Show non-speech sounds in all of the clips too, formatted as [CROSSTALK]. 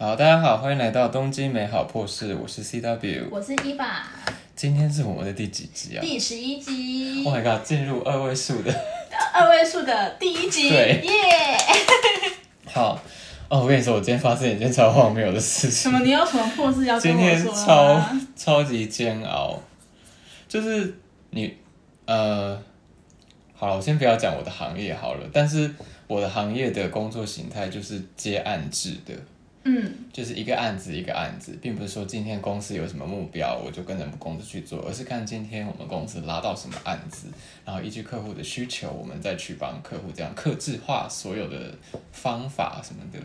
好，大家好，欢迎来到东京美好破事，我是 CW。我是伊爸，今天是我们的第几集啊第十一集，？Oh my god，进入二位数的。[LAUGHS] 二位数的第一集，对耶！好，哦，我跟你说，我今天发生一件超荒谬的事情。什么？你有什么破事要跟今天超？超级煎熬，就是你呃，好了，我先不要讲我的行业好了，但是我的行业的工作形态就是接案制的，嗯就是一个案子一个案子，并不是说今天公司有什么目标，我就跟着公司去做，而是看今天我们公司拉到什么案子，然后依据客户的需求，我们再去帮客户这样克制化所有的方法什么的，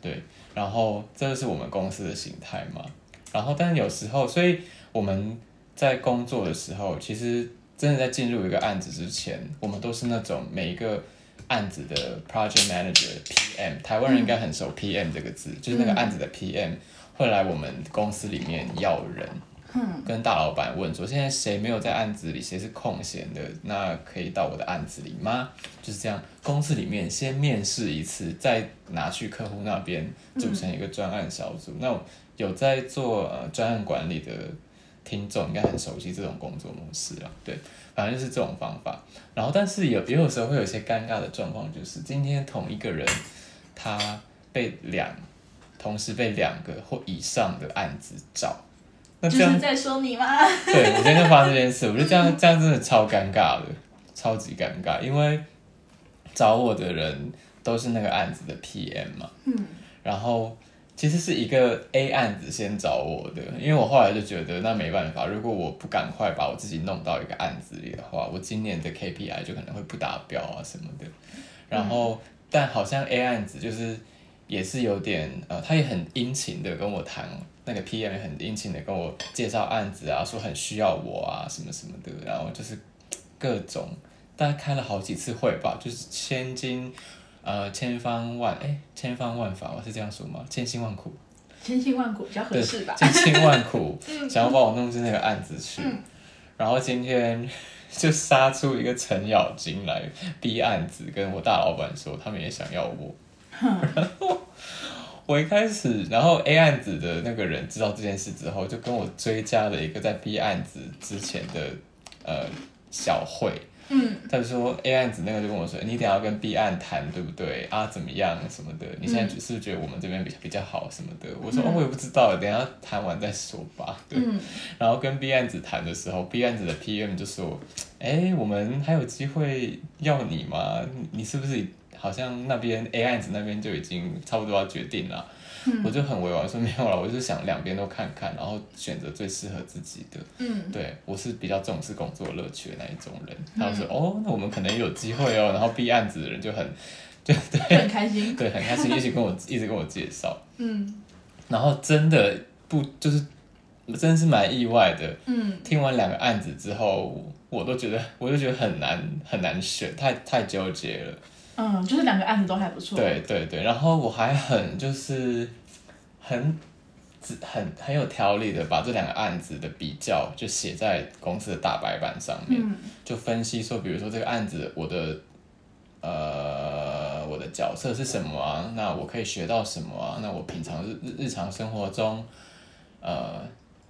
对，然后这就是我们公司的形态嘛。然后，但是有时候，所以我们在工作的时候，其实真的在进入一个案子之前，我们都是那种每一个案子的 project manager PM，台湾人应该很熟 PM 这个字，就是那个案子的 PM 会来我们公司里面要人，嗯。跟大老板问说，现在谁没有在案子里，谁是空闲的，那可以到我的案子里吗？就是这样，公司里面先面试一次，再拿去客户那边组成一个专案小组。那有在做呃专案管理的听众应该很熟悉这种工作模式啊，对，反正就是这种方法。然后，但是有也有时候会有一些尴尬的状况，就是今天同一个人他被两同时被两个或以上的案子找，那这样就是在说你吗？对我今天就发生这件事，我觉得这样这样真的超尴尬的，超级尴尬，因为找我的人都是那个案子的 PM 嘛，嗯，然后其实是一个 A 案子先找我的，因为我后来就觉得那没办法，如果我不赶快把我自己弄到一个案子里的话，我今年的 KPI 就可能会不达标啊什么的，然后、但好像 A 案子就是。也是有点呃，他也很殷勤的跟我谈，那个 PM 很殷勤的跟我介绍案子啊，说很需要我啊，什么什么的，然后就是各种，大概开了好几次会吧，就是千金呃千方万哎千方万法，我是这样说吗？千辛万苦，千辛万苦比较合，适吧？千辛万苦 [LAUGHS] 想要把我弄进那个案子去，然后今天就杀出一个程咬金来逼案子，跟我大老板说他们也想要我。然后 [LAUGHS] 我一开始，然后 A 案子的那个人知道这件事之后，就跟我追加了一个在 B 案子之前的呃小会，嗯，他就说 A 案子那个就跟我说，你等下要跟 B 案谈，对不对啊？怎么样什么的？你现在是不是觉得我们这边比比较好什么的？我说、哦，我也不知道，等下谈完再说吧。对，嗯然后跟 B 案子谈的时候，B 案子的 PM 就说，哎，我们还有机会要你吗？你你是不是好像那边 A 案子那边就已经差不多要决定了？我就很委婉说没有了，我就是想两边都看看，然后选择最适合自己的。嗯，对我是比较重视工作乐趣的那一种人。他就说、哦，那我们可能有机会哦。然后 B 案子的人就很 [LAUGHS] 就对很开心。对很开心，一直跟我一直跟我介绍。嗯然后真的不就是真是蛮意外的。嗯听完两个案子之后，我都觉得我就觉得很难很难选，太太纠结了。嗯，就是两个案子都还不错。，对对对，然后我还很就是很很很有条理的把这两个案子的比较就写在公司的大白板上面，嗯就分析说，比如说这个案子我的呃我的角色是什么啊？那我可以学到什么啊？那我平常日日日常生活中呃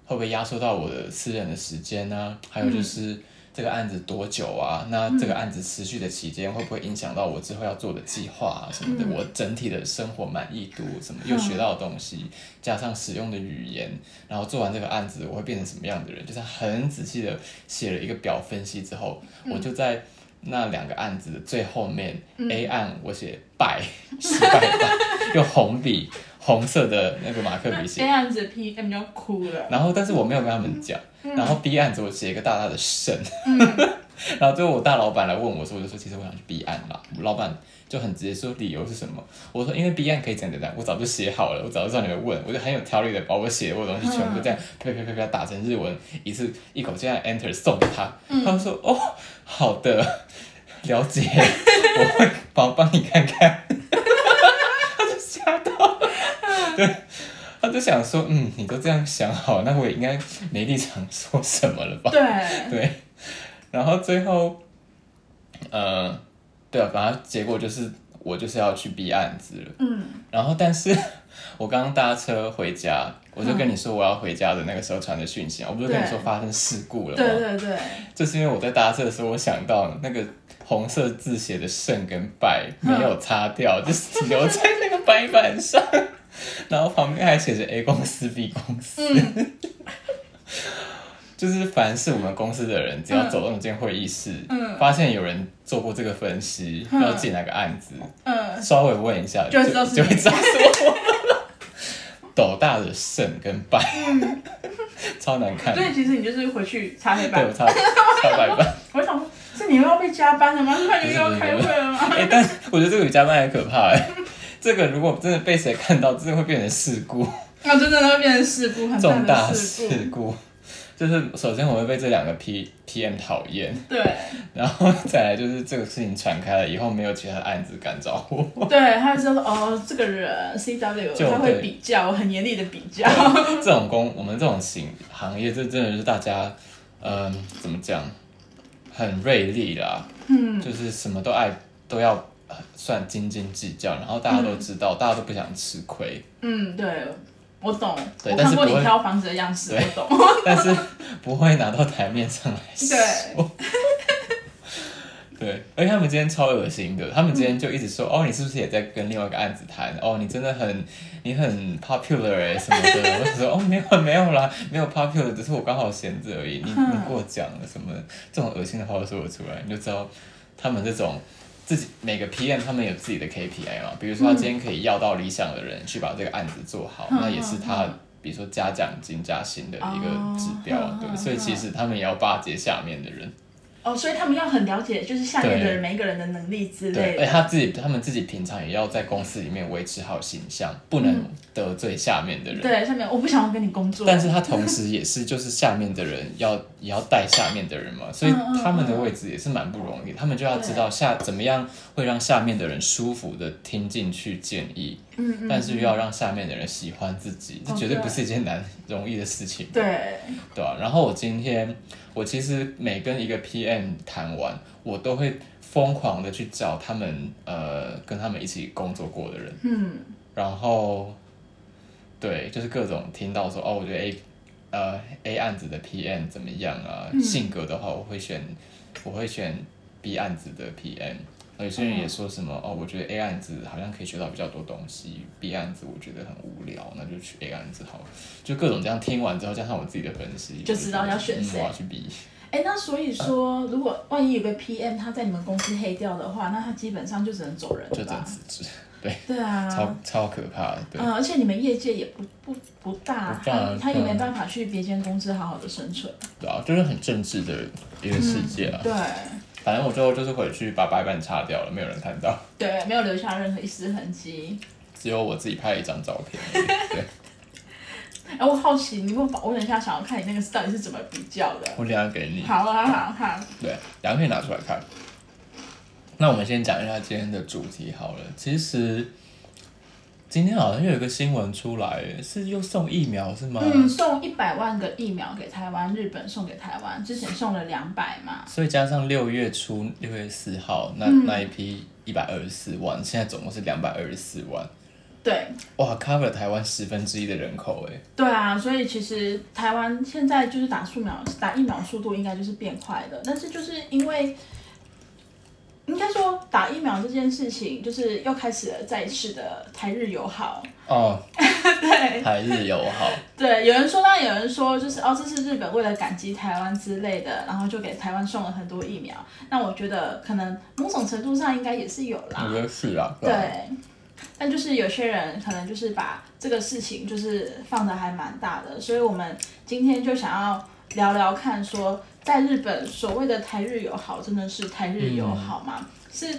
会不会压缩到我的私人的时间呢、还有就是。这个案子多久啊？那这个案子持续的期间会不会影响到我之后要做的计划啊什么的？我整体的生活满意度什么又学到的东西，加上使用的语言，然后做完这个案子我会变成什么样的人？就是很仔细的写了一个表分析之后，我就在那两个案子的最后面、A 案我写败失败吧，[LAUGHS] 用红笔红色的那个马克笔写。这，样子 PM 就哭了。然后但是我没有跟他们讲，然后 B 案子我写一个大大的胜，[LAUGHS] 然后最后我大老板来问我说，我就说其实我想去 B 案啦，老板就很直接说理由是什么，我说因为 B 案可以讲讲讲，我早就写好了，我早就知道你们问，我就很有条理的把我写过的东西全部这样啪啪啪啪打成日文，一次一口气按 enter 送给他，他就说哦好的，了解，[LAUGHS] 我会帮帮你看看，他就吓到，对。他就想说，嗯，你都这样想好，那我也应该没立场说什么了吧？对，[LAUGHS] 对，然后最后，呃，对啊，反正结果就是我就是要去逼案子了。嗯，然后但是 [LAUGHS] 我刚刚搭车回家，我就跟你说我要回家的那个时候传的讯息啊，我不是跟你说对发生事故了吗？对对对，就是因为我在搭车的时候，我想到那个红色字写的胜跟败 [LAUGHS] 没有擦掉，就是留在那个白板上，然后旁边还写着 A 公司 B 公司。[LAUGHS] 就是凡是我们公司的人，只要走进进会议室，嗯发现有人做过这个分析，嗯要进哪个案子，嗯，稍微问一下，就知道就会知道是我。斗大的胜跟败，[LAUGHS] 超难看。所以其实你就是回去擦黑对，板我。擦擦白板。[LAUGHS] 我想说，是你又要被加班了吗？是快又要开会了吗？哎、但我觉得这个比加班还可怕哎。这个如果真的被谁看到，真的会变成事故，那真的会变成事故，很重大事事故。就是首先我会被这两个 P P M 讨厌，对然后再来就是这个事情传开了以后，没有其他的案子敢找我。对，他就说哦，这个人 C W 就他会比较，很严厉的比较。这种工，我们这种行行业，这真的是大家，嗯、怎么讲，很锐利啦。嗯，就是什么都爱都要呃算斤斤计较，然后大家都知道，大家都不想吃亏，嗯，对，我懂。对我看过你但是不会挑房子的样式，对我懂。[LAUGHS] 但是不会拿到台面上来说。对对，而且他们今天超恶心的，他们今天就一直说，哦，你是不是也在跟另外一个案子谈？哦，你真的很，你很 popular 哎什么的。[LAUGHS] 我就说，哦，没有没有啦，没有 popular，只是我刚好闲着而已。你你过奖了什么这种恶心的话都说得出来，你就知道他们这种自己每个 PM 他们有自己的 KPI 嘛，比如说他今天可以要到理想的人去把这个案子做好，嗯那也是他嗯。比如说加奖金加薪的一个指标，对，哦对所以其实他们也要巴结下面的人，哦，所以他们要很了解，就是下面的人每一个人的能力之，类的。而且他自己他们自己平常也要在公司里面维持好形象，不能得罪下面的人。对，下面我不想要跟你工作。但是他同时也是就是下面的人要也要带下面的人嘛，所以他们的位置也是蛮不容易，他们就要知道下怎么样会让下面的人舒服的听进去建议，嗯嗯，但是又要让下面的人喜欢自己，这哦绝对不是一件难容易的事情。对，对啊，然后我今天我其实每跟一个 PM 谈完，我都会疯狂的去找他们呃跟他们一起工作过的人，嗯。然后对，就是各种听到说哦，我觉得 A 呃 A 案子的 PM 怎么样啊？嗯性格的话，我会选我会选 B 案子的 PM。有些人也说什么哦，我觉得 A 案子好像可以学到比较多东西，B 案子我觉得很无聊，那就去 A 案子好了。就各种这样听完之后，加上我自己的分析，就知道要选嗯谁我要去 B。哎，那所以说，如果万一有个 PM 他在你们公司黑掉的话，那他基本上就只能走人就只能？辞职，对，[LAUGHS] 对啊，超超可怕的，对。嗯，而且你们业界也不不不大，不大他他也没办法去别间公司好好的生存。对啊，就是很政治的一个世界啊。对反正我最后就是回去把白板擦掉了，没有人看到，对，没有留下任何一丝痕迹。只有我自己拍了一张照片。[LAUGHS] 对，哎，我好奇，你问我等一下想要看你那个到底是怎么比较的。我等一下给你。好啊，好好。对，两以拿出来看。那我们先讲一下今天的主题好了。其实今天好像又有一个新闻出来，是又送疫苗是吗？嗯，送一百万个疫苗给台湾，日本送给台湾，之前送了两百嘛。所以加上六月初六月四号那、嗯那一批一百二十四万，现在总共是两百二十四万，对哇，cover 台湾十分之一的人口哎。对啊，所以其实台湾现在就是打疫苗、打疫苗速度应该就是变快的，但是就是因为。应该说，打疫苗这件事情，就是又开始了再一次的台日友好。哦，[LAUGHS] 对台日友好，对，有人说，当然有人说，就是哦，这是日本为了感激台湾之类的，然后就给台湾送了很多疫苗。那我觉得可能某种程度上应该也是有啦。我觉得是啊。吧对，但就是有些人可能就是把这个事情就是放的还蛮大的，所以我们今天就想要聊聊看说在日本所谓的台日友好，真的是台日友好吗？是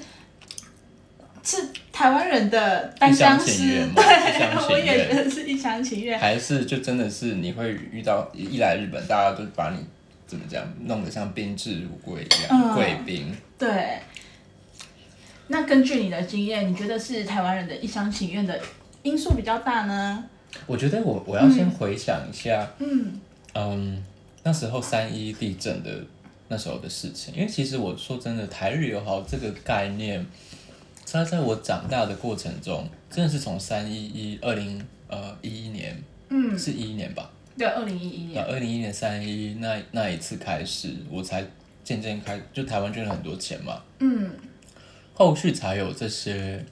是台湾人的单相思，对，我也愿觉得是一厢情愿。还是就真的是你会遇到一来日本，大家都把你怎么讲，弄得像宾至如归一样，嗯贵宾。对。那根据你的经验，你觉得是台湾人的一厢情愿的因素比较大呢？我觉得我我要先回想一下，嗯嗯，那时候三一地震的那时候的事情，因为其实我说真的，台日友好这个概念，它在我长大的过程中，真的是从三一一二零呃一一年，嗯，是一一年吧？对，二零一一年，二零一一年三一那那一次开始，我才渐渐开，就台湾捐了很多钱嘛，嗯，后续才有这些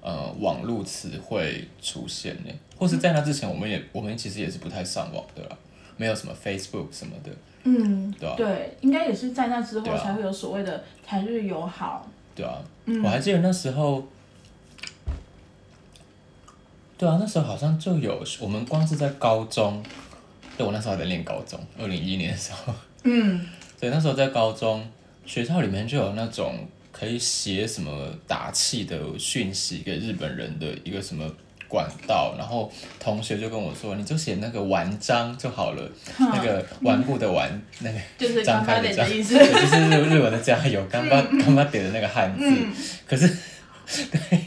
呃网络词汇出现呢，或是在那之前，我们也我们其实也是不太上网的啦，没有什么 Facebook 什么的，嗯，对啊。对，应该也是在那之后才会有所谓的台日友好。对啊，嗯。我还记得那时候，对啊，那时候好像就有我们光是在高中，对我那时候还在念高中，二零一一年的时候，嗯，[LAUGHS] 对，那时候在高中学校里面就有那种可以写什么打气的讯息给日本人的一个什么管道，然后同学就跟我说，你就写那个完章就好了，那个顽固的顽，那个 [LAUGHS] 就是张开的张，[LAUGHS] 就是日日文的加油，刚刚 [LAUGHS] 刚刚点的那个汉字，嗯。可是对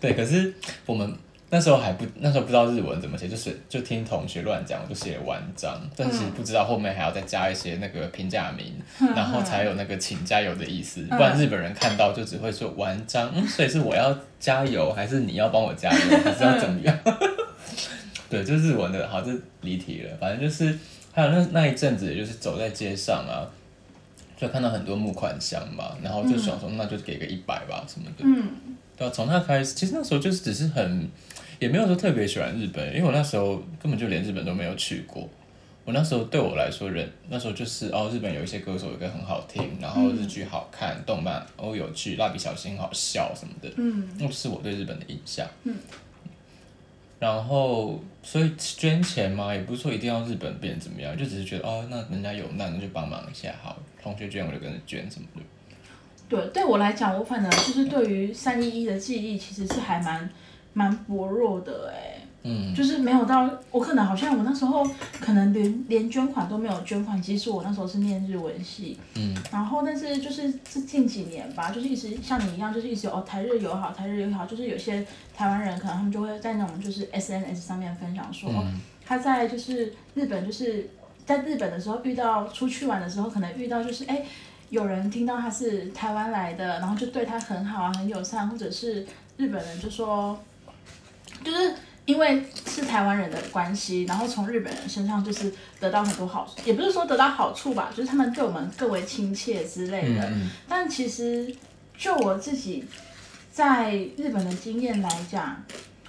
对，可是我们。那时候还不，那时候不知道日文怎么写，就是就听同学乱讲，我就写完章，但是不知道后面还要再加一些那个评价名，然后才有那个请加油的意思，不然日本人看到就只会说完章，嗯，[LAUGHS] 所以是我要加油，还是你要帮我加油，还是要怎么样？[LAUGHS] 对，就日文的，好，这离题了，反正就是还有那那一阵子，也就是走在街上啊，就看到很多募款箱嘛，然后就想说，那就给个一百吧什么的，嗯。对啊，从那开始，其实那时候就是只是很，也没有说特别喜欢日本，因为我那时候根本就连日本都没有去过。我那时候对我来说，人那时候就是哦，日本有一些歌手有歌很好听，然后日剧好看，动漫哦有趣，蜡笔小新好笑什么的，嗯那就是我对日本的印象。嗯然后，所以捐钱嘛，也不是说一定要日本变怎么样，就只是觉得哦，那人家有难，那就帮忙一下好，同学捐我就跟着捐什么的。对，对我来讲，我反而就是对于三一一的记忆其实是还蛮蛮薄弱的哎，嗯，就是没有到我可能好像我那时候可能连连捐款都没有捐款，其实我那时候是念日文系，嗯，然后但是就是这近几年吧，就是一直像你一样，就是一直有哦台日友好，台日友好，就是有些台湾人可能他们就会在那种就是 SNS 上面分享说，哦他在就是日本就是在日本的时候遇到出去玩的时候，可能遇到就是哎。有人听到他是台湾来的，然后就对他很好啊，很友善，或者是日本人就说，就是因为是台湾人的关系，然后从日本人身上就是得到很多好，也不是说得到好处吧，就是他们对我们更为亲切之类的。嗯但其实就我自己在日本的经验来讲，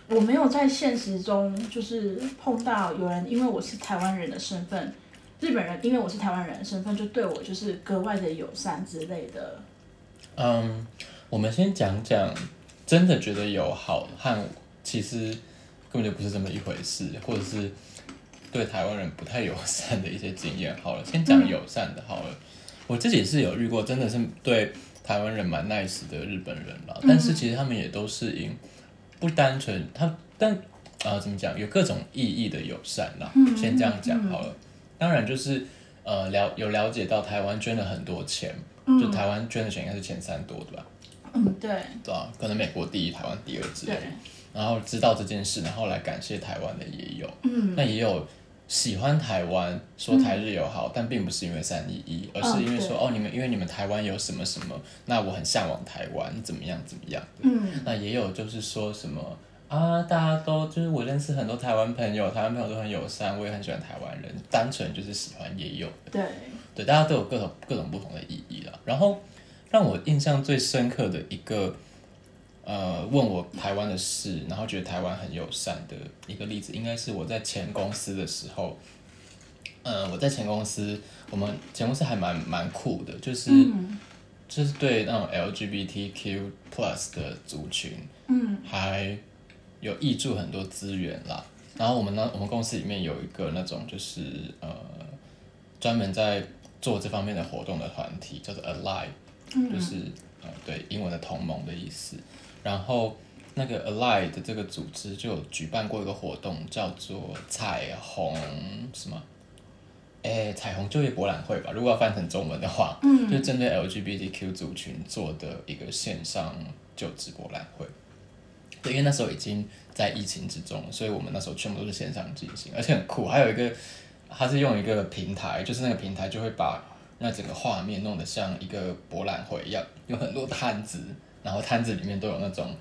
我没有在现实中就是碰到有人因为我是台湾人的身份，日本人因为我是台湾人的身份就对我就是格外的友善之类的。嗯，我们先讲讲真的觉得友好和其实根本就不是这么一回事，或者是对台湾人不太友善的一些经验。好了，先讲友善的好了。我自己是有遇过，真的是对台湾人蛮 nice 的日本人啦，但是其实他们也都是因不单纯他，但呃怎么讲，有各种意义的友善啦。先这样讲好了。当然就是呃了有了解到台湾捐了很多钱，就台湾捐的钱应该是前三多对吧。嗯，对对啊，可能美国第一，台湾第二之类的。，然后知道这件事，然后来感谢台湾的也有，嗯那也有喜欢台湾，说台日友好，但并不是因为三一一，而是因为说、哦，你们因为你们台湾有什么什么，那我很向往台湾，怎么样怎么样的。嗯那也有就是说什么啊，大家都就是我认识很多台湾朋友，台湾朋友都很友善，我也很喜欢台湾人，单纯就是喜欢也有。对，对，大家都有各种各种不同的意义了。然后让我印象最深刻的一个，呃，问我台湾的事，然后觉得台湾很友善的一个例子，应该是我在前公司的时候。呃，我在前公司，我们前公司还蛮蛮酷的，就是、嗯就是对那种 LGBTQ plus 的族群，嗯还有挹注很多资源啦。然后我们呢，我们公司里面有一个那种就是呃，专门在做这方面的活动的团体，叫做 Alive，嗯就是呃对英文的同盟的意思。然后那个 Alive 的这个组织就有举办过一个活动，叫做彩虹什么？哎，彩虹就业博览会吧，如果要翻成中文的话，嗯就针对 LGBTQ 族群做的一个线上就职博览会。对，因为那时候已经在疫情之中，所以我们那时候全部都是线上进行，而且很酷。还有一个，它是用一个平台，就是那个平台就会把那整个画面弄得像一个博览会一样，有很多的汉字，然后摊子里面都有那种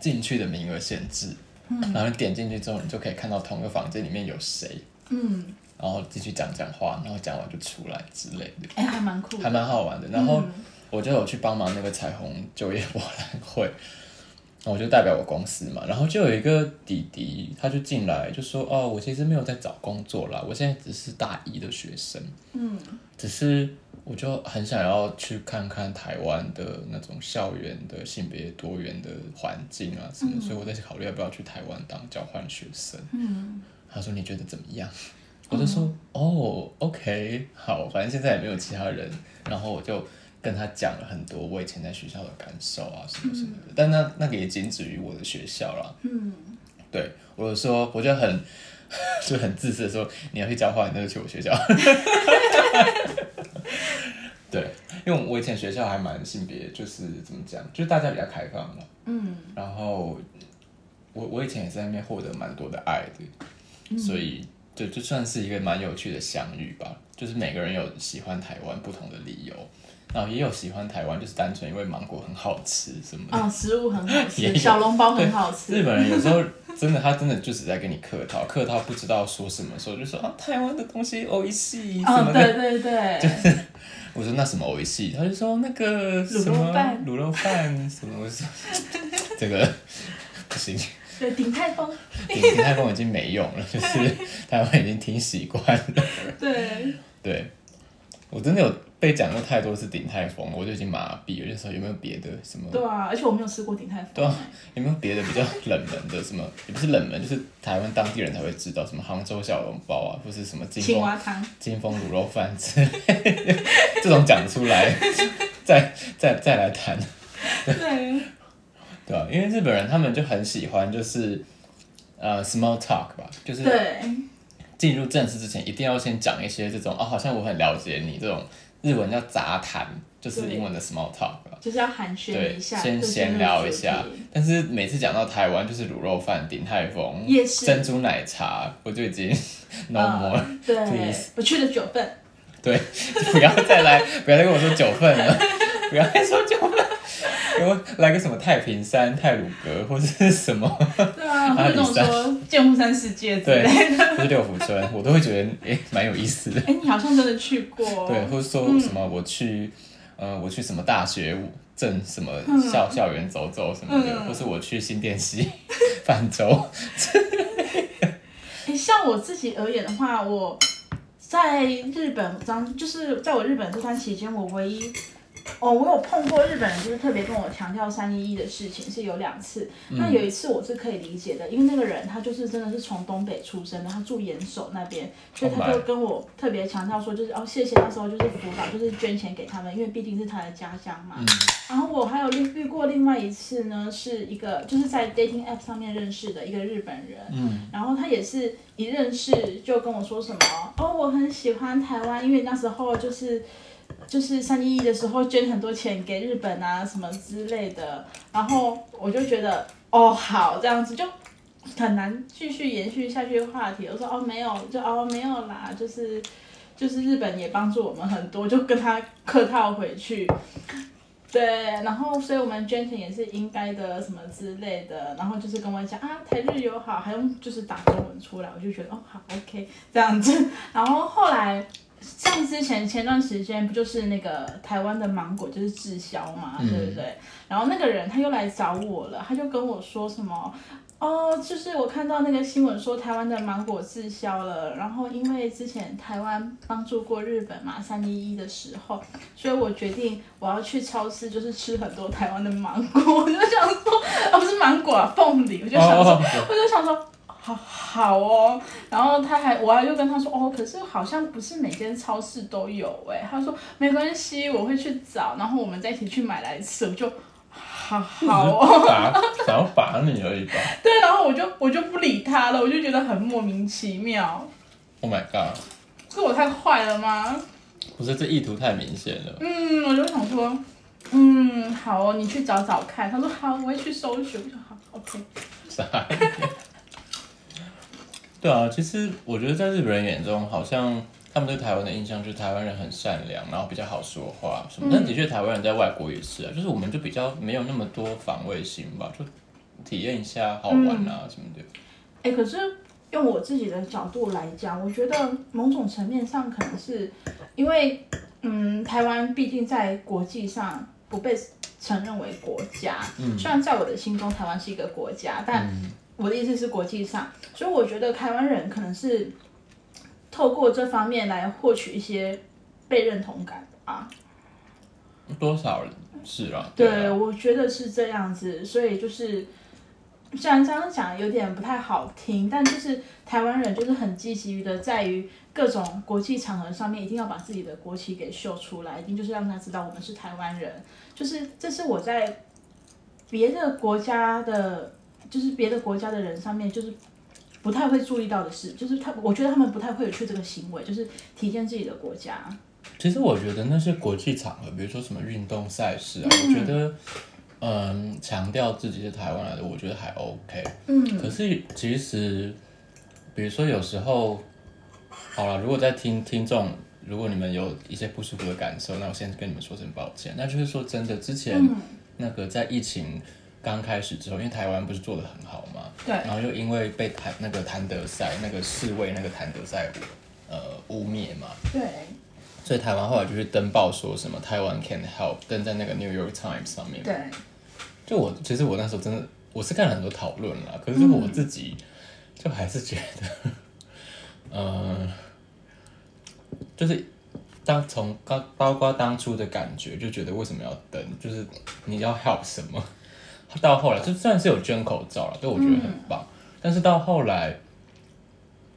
进去的名额限制，然后你点进去之后，你就可以看到同一个房间里面有谁，嗯，然后继续讲讲话，然后讲完就出来之类的，哎、还蛮酷的，还蛮好玩的。然后嗯。我就有去帮忙那个彩虹就业博览会，我就代表我公司嘛，然后就有一个弟弟，他就进来就说：“哦，我其实没有在找工作啦，我现在只是大一的学生，嗯。只是我就很想要去看看台湾的那种校园的性别多元的环境啊什么，所以我在考虑要不要去台湾当交换学生。”嗯，他说：“你觉得怎么样？”我就说：“哦，OK，好，反正现在也没有其他人。”然后我就跟他讲了很多我以前在学校的感受啊，什么什么的。但那那个也仅止于我的学校啦。嗯，对，我就说，我就很 [LAUGHS] 就很自私的说，你要去交换，那就去我学校。[LAUGHS] 对，因为我以前学校还蛮性别，就是怎么讲，就是大家比较开放嘛。嗯，然后我我以前也在那边获得蛮多的爱的，所以就就算是一个蛮有趣的相遇吧。就是每个人有喜欢台湾不同的理由，然后也有喜欢台湾就是单纯因为芒果很好吃什么的。哦，食物很好吃，小笼包很好吃日，本人有时候真的，他真的就只在跟你客套，客套不知道说什么时候就说啊台湾的东西欧一系什哦，么的。对对对，[LAUGHS] 我说那什么欧一系，他就说那个卤肉什么饭卤肉饭什么，我说 [LAUGHS] 这个不行。对鼎泰丰，鼎鼎泰丰已经没用了，就是 [LAUGHS] 台湾已经听习惯了。对，对，我真的有被讲过太多次鼎泰丰，我就已经麻痹了。就说有没有别的什么？对啊，而且我没有吃过鼎泰丰，对啊，有没有别的比较冷门的什么？也不是冷门，就是台湾当地人才会知道，什么杭州小笼包啊，或是什么金青丰蛙汤，金丰卤肉饭之类的，这种讲出来，再再再来谈。对，对啊，因为日本人他们就很喜欢，就是呃 small talk 吧，就是对，进入正式之前，一定要先讲一些这种哦，好像我很了解你这种日文叫杂谈，就是英文的 small talk。就是要寒暄对，一下，先闲聊一下。但是每次讲到台湾，就是卤肉饭、鼎泰丰、珍珠奶茶，我就已经 [LAUGHS] no more，、嗯对 please，我去了九份，对，不要再来，不要再跟我说九份了，[LAUGHS] 不要再说九份，给我来个什么太平山、泰鲁阁或者是什么，对啊，或者跟我说剑湖山世界之对类的。，或是六福村，我都会觉得诶蛮有意思的。[LAUGHS] 哎，你好像真的去过，对，或者说什么我去，呃，我去什么大学镇什么校、校园走走什么的，嗯。或是我去新店溪泛舟，[LAUGHS] 诶像我自己而言的话，我在日本当就是在我日本这段期间，我唯一哦，我有碰过日本人，就是特别跟我强调三一一的事情是有两次。那有一次我是可以理解的，因为那个人他就是真的是从东北出生的，他住岩手那边，所以他 Oh 就跟我特别强调说，就是哦，谢谢那时候就是辅导，就是捐钱给他们，因为毕竟是他的家乡嘛。然后我还有遇遇过另外一次呢，是一个就是在 dating app 上面认识的一个日本人，嗯，然后他也是一认识就跟我说什么，哦，我很喜欢台湾，因为那时候就是就是三一一的时候捐很多钱给日本啊什么之类的，然后我就觉得哦好这样子就。很难继续延续下去的话题，我说哦没有，就哦没有啦，就是就是日本也帮助我们很多，就跟他客套回去。对，然后所以我们捐钱也是应该的，什么之类的，然后就是跟我讲啊，台日友好，还用就是打中文出来，我就觉得哦好 OK 这样子，然后后来像之前前段时间不就是那个台湾的芒果就是滞销嘛，嗯对不对？然后那个人他又来找我了，他就跟我说什么。哦，就是我看到那个新闻说台湾的芒果滞销了，然后因为之前台湾帮助过日本嘛，三一一的时候，所以我决定我要去超市，就是吃很多台湾的芒果。我就想说，哦，不是芒果啊，凤梨。我就想说，哦我就想说，好好哦。然后他还，我还就跟他说，哦，可是好像不是每间超市都有哎。他说没关系，我会去找，然后我们再一起去买来吃。我就好好哦。打想要打你而已吧。[LAUGHS] 对，然后我就我就不理他了，我就觉得很莫名其妙。Oh my god！是我太坏了吗？不是这意图太明显了。嗯，我就想说，嗯，好哦，你去找找看。他说好，我会去搜寻。我说好，OK。[LAUGHS] 对啊，其实我觉得在日本人眼中，好像他他们对台湾的印象就是台湾人很善良，然后比较好说话什嗯么。但的确，台湾人在外国也是啊，就是我们就比较没有那么多防卫心吧，就体验一下好玩啊什么的。哎，可是用我自己的角度来讲，我觉得某种层面上可能是因为，嗯，台湾毕竟在国际上不被承认为国家。嗯，虽然在我的心中台湾是一个国家，但我的意思是国际上，所以我觉得台湾人可能是透过这方面来获取一些被认同感啊。多少是啦，对，啊我觉得是这样子，所以就是虽然这样讲有点不太好听，但就是台湾人就是很积极的，在于各种国际场合上面，一定要把自己的国旗给秀出来，一定就是让他知道我们是台湾人。就是这是我在别的国家的，就是别的国家的人上面，就是不太会注意到的事，就是他，我觉得他们不太会有去这个行为，就是体现自己的国家。其实我觉得那些国际场合，比如说什么运动赛事啊，我觉得，嗯，强调自己是台湾来的，我觉得还 OK。嗯，可是其实，比如说有时候，好了，如果在听听众，如果你们有一些不舒服的感受，那我先跟你们说声抱歉。那就是说真的，之前嗯那个在疫情刚开始之后，因为台湾不是做的很好嘛，对，然后又因为被谭那个谭德赛那个侍卫那个谭德赛呃污蔑嘛，对，所以台湾后来就去登报说什么台湾 can help，登在那个 New York Times 上面。对，就我其实我那时候真的我是看了很多讨论啦，可是我自己就还是觉得，嗯、就是当从刚包括当初的感觉，就觉得为什么要登，就是你要 help 什么，到后来就算是有捐口罩了，对我觉得很棒，但是到后来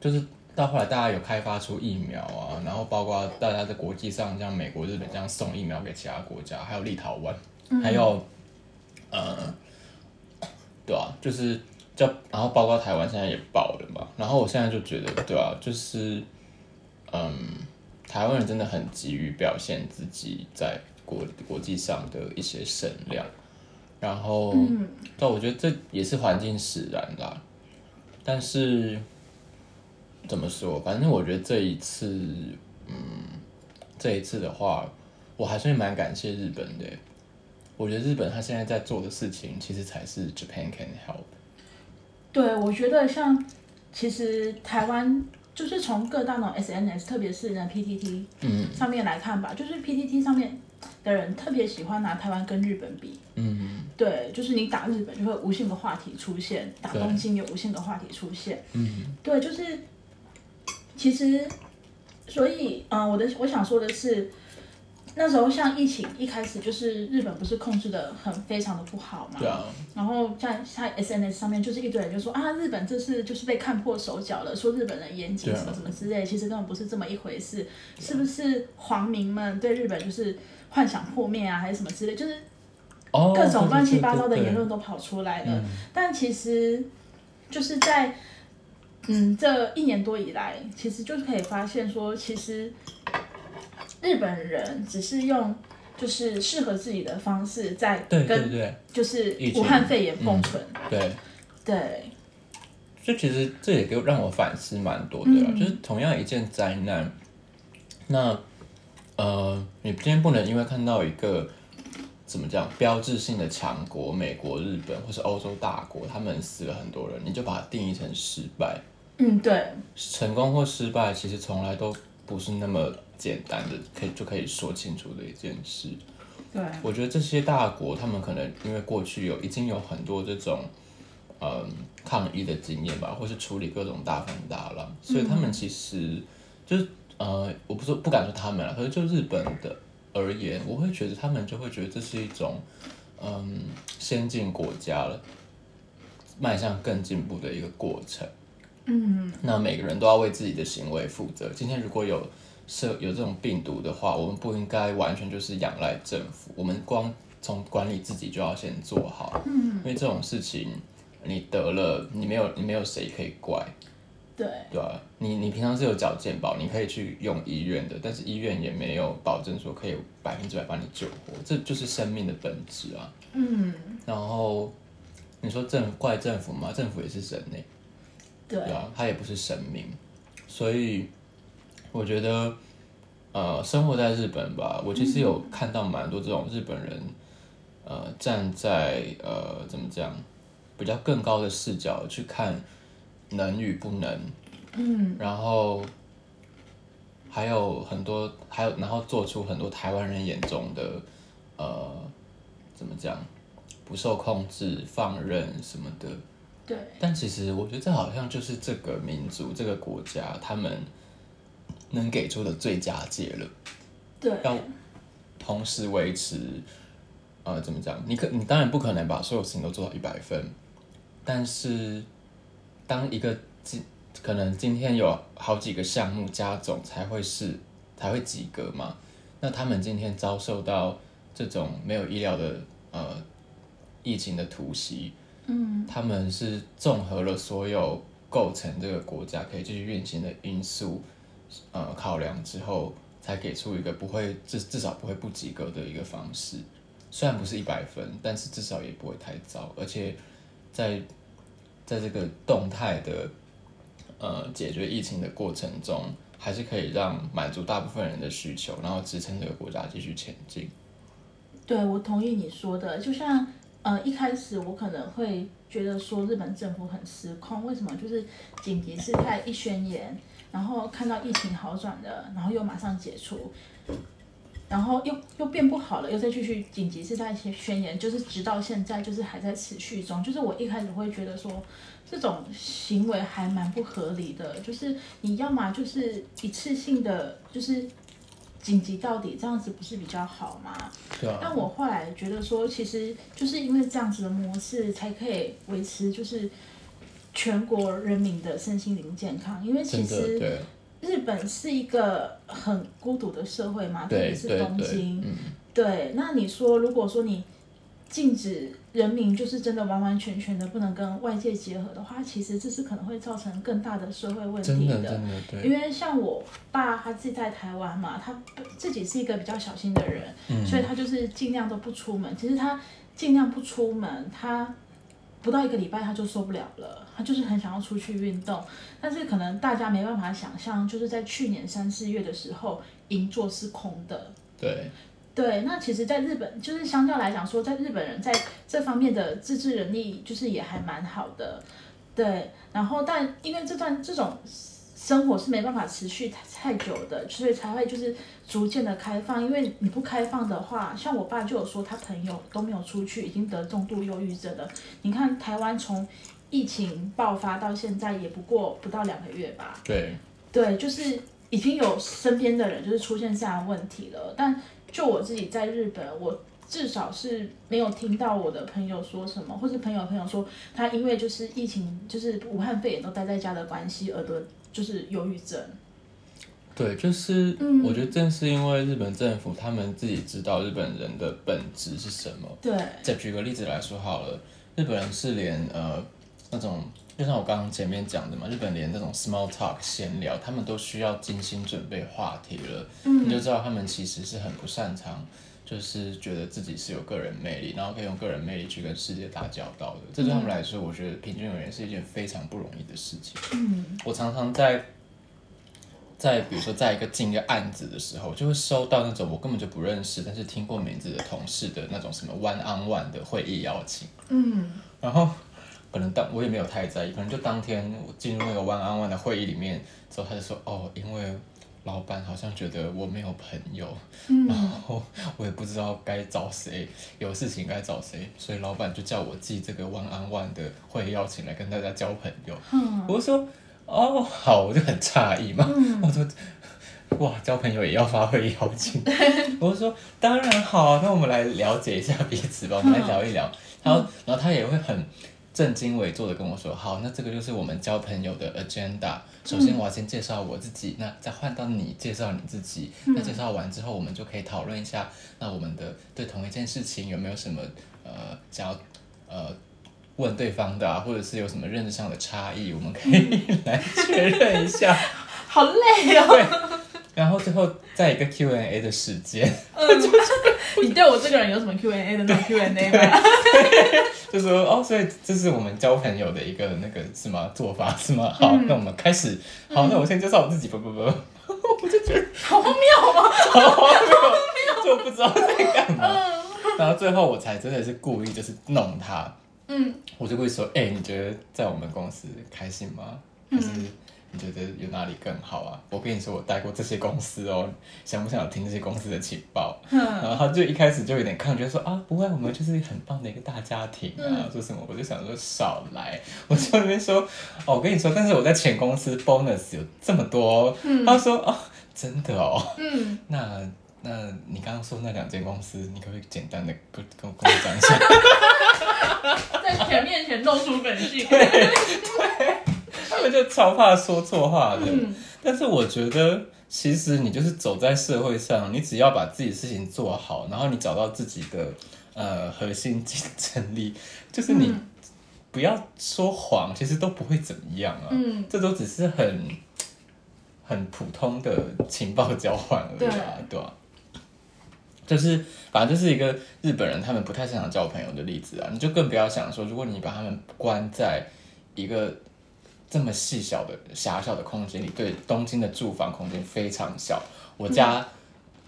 就是。到后来，大家有开发出疫苗啊，然后包括大家在国际上，像美国、日本这样送疫苗给其他国家，还有立陶宛，还有呃，对啊，就是叫然后包括台湾现在也爆了嘛，然后我现在就觉得，对啊，就是嗯，台湾人真的很急于表现自己在国国际上的一些声量，然后，嗯，但，我觉得这也是环境使然啦，但是怎么说，反正我觉得这一次，嗯，这一次的话，我还是蛮感谢日本的。我觉得日本他现在在做的事情，其实才是 Japan can help。对，我觉得像其实台湾就是从各大那种 SNS，特别是那 PTT 嗯上面来看吧，就是 PTT 上面的人特别喜欢拿台湾跟日本比。嗯对，就是你打日本就会有无限的话题出现，打东京有无限的话题出现。嗯对，就是其实，所以，嗯、我的我想说的是，那时候像疫情一开始，就是日本不是控制的很非常的不好嘛，对啊，然后在在 SNS 上面，就是一堆人就说啊，日本这次就是被看破手脚了，说日本人严谨什么什么之类，其实根本不是这么一回事，是不是皇民们对日本就是幻想破灭啊，还是什么之类，就是哦，各种乱七八糟的言。论都跑出来了。嗯但其实就是在嗯这一年多以来，其实就是可以发现说，其实日本人只是用就是适合自己的方式在跟对就是武汉肺炎共存。对，对，就其实这也给我让我反思蛮多的啦，嗯就是同样一件灾难，那呃，你今天不能因为看到一个怎么讲标志性的强国，美国、日本或是欧洲大国，他们死了很多人，你就把它定义成失败。嗯对，成功或失败，其实从来都不是那么简单的，可以就可以说清楚的一件事。对，我觉得这些大国，他们可能因为过去有已经有很多这种，嗯，抗议的经验吧，或是处理各种大风大浪，所以他们其实就是呃，我不说不敢说他们了，可是就日本的而言，我会觉得他们就会觉得这是一种嗯先进国家了，迈向更进步的一个过程。嗯。那每个人都要为自己的行为负责。今天如果有社有这种病毒的话，我们不应该完全就是仰赖政府，我们光从管理自己就要先做好，嗯，因为这种事情你得了，你没有你没有谁可以怪，对，对啊、你你平常是有缴健保，你可以去用医院的，但是医院也没有保证说可以百分之百把你救活，这就是生命的本质啊。嗯。然后你说政怪政府吗？政府也是人呢、对，对啊，它也不是神明，所以我觉得，呃，生活在日本吧，我其实有看到蛮多这种日本人，呃，站在呃怎么讲，比较更高的视角去看能与不能，嗯，然后还有很多，还有然后做出很多台湾人眼中的，呃，怎么讲，不受控制、放任什么的。对，但其实我觉得这好像就是这个民族、这个国家他们能给出的最佳解了。对，要同时维持，呃，怎么讲？你可你当然不可能把所有事情都做到一百分，但是当一个今可能今天有好几个项目加总才会是才会及格嘛？那他们今天遭受到这种没有意料的呃疫情的突袭，嗯，他们是综合了所有构成这个国家可以继续运行的因素，呃，考量之后，才给出一个不会至至少不会不及格的一个方式。虽然不是一百分，但是至少也不会太糟，而且在在这个动态的呃解决疫情的过程中，还是可以让满足大部分人的需求，然后支撑这个国家继续前进。对，我同意你说的。就像呃一开始我可能会觉得说日本政府很失控，为什么？就是紧急事态一宣言，然后看到疫情好转了，然后又马上解除，然后又又变不好了，又再继续紧急事态宣宣言，就是直到现在就是还在持续中。就是我一开始会觉得说。这种行为还蛮不合理的，就是你要么就是一次性的，就是紧急到底，这样子不是比较好吗？对啊。但我后来觉得说，其实就是因为这样子的模式，才可以维持就是全国人民的身心灵健康。因为其实日本是一个很孤独的社会嘛，特别是东京。对，那你说，如果说你禁止人民就是真的完完全全的不能跟外界结合的话，其实这是可能会造成更大的社会问题的。因为像我爸他自己在台湾嘛，他自己是一个比较小心的人，所以他就是尽量都不出门。其实他尽量不出门，他不到一个礼拜他就受不了了，他就是很想要出去运动。但是可能大家没办法想象，就是在去年三四月的时候，银座是空的。对。对，那其实，在日本就是相较来讲，说在日本人在这方面的自制能力，就是也还蛮好的。对，然后但因为这段这种生活是没办法持续太太久的，所以才会就是逐渐的开放。因为你不开放的话，像我爸就有说，他朋友都没有出去，已经得重度忧郁症了。你看台湾从疫情爆发到现在，也不过不到两个月吧？对，对，就是已经有身边的人就是出现这样的问题了，但。就我自己在日本，我至少是没有听到我的朋友说什么，或是朋友朋友说他因为就是疫情，就是武汉肺炎都待在家的关系而得就是忧郁症。对，就是我觉得正是因为日本政府他们自己知道日本人的本质是什么。对。再举个例子来说好了，日本人是连呃那种。就像我刚刚前面讲的嘛，日本连那种 small talk 闲聊，他们都需要精心准备话题了。嗯，你就知道他们其实是很不擅长，就是觉得自己是有个人魅力，然后可以用个人魅力去跟世界打交道的。这对他们来说，我觉得平均而言是一件非常不容易的事情。嗯，我常常在在比如说在一个进一个案子的时候，就会收到那种我根本就不认识，但是听过名字的同事的那种什么 one on one 的会议邀请。嗯，然后。可能当我也没有太在意，可能就当天我进入那个 one on one 的会议里面之后，他就说哦，因为老板好像觉得我没有朋友，然后我也不知道该找谁，有事情该找谁，所以老板就叫我寄这个 one on one 的会议邀请来跟大家交朋友。我说哦好，我就很诧异嘛，我说哇交朋友也要发会议邀请，[LAUGHS] 我说当然好，那我们来了解一下彼此吧，我们来聊一聊。然后然后他也会很。正襟危坐的跟我说：“好，那这个就是我们交朋友的 agenda。首先，我要先介绍我自己，那再换到你介绍你自己。那介绍完之后，我们就可以讨论一下，那我们的对同一件事情有没有什么呃想要呃问对方的啊，或者是有什么认知上的差异，我们可以 [LAUGHS] 来确认一下。[LAUGHS] 好累哦。对。然后最后在一个 Q&A 的时间。[LAUGHS] 你对我这个人有什么 Q&A 的那种 Q&A 吗？[LAUGHS] 就说哦，所以这是我们交朋友的一个那个什么做法是吗？好，那我们开始。好，那我先介绍我自己。不不不，[LAUGHS] 我就觉得好荒谬啊！好荒谬，就不知道在干嘛。嗯然后最后我才真的是故意就是弄他，嗯，我就会说，哎、你觉得在我们公司开心吗？还是你觉得有哪里更好啊？我跟你说，我带过这些公司哦，想不想听这些公司的情报？然后他就一开始就有点抗拒，说啊，不会，我们就是很棒的一个大家庭啊，说什么？我就想说少来，[LAUGHS] 我就那边说，哦，我跟你说，但是我在前公司 bonus 有这么多哦，他说哦，真的哦，嗯，那那你刚刚说那两间公司，你可不可以简单的跟跟跟我讲一下？[LAUGHS] 在全面前露出本性。他们就超怕说错话的。嗯但是我觉得，其实你就是走在社会上，你只要把自己的事情做好，然后你找到自己的呃核心竞争力，就是你嗯不要说谎，其实都不会怎么样啊。嗯这都只是很很普通的情报交换而已啊，对吧、就是反正就是一个日本人，他们不太擅长交朋友的例子啊。你就更不要想说，如果你把他们关在一个这么细小的狭小的空间里，对东京的住房空间非常小。我家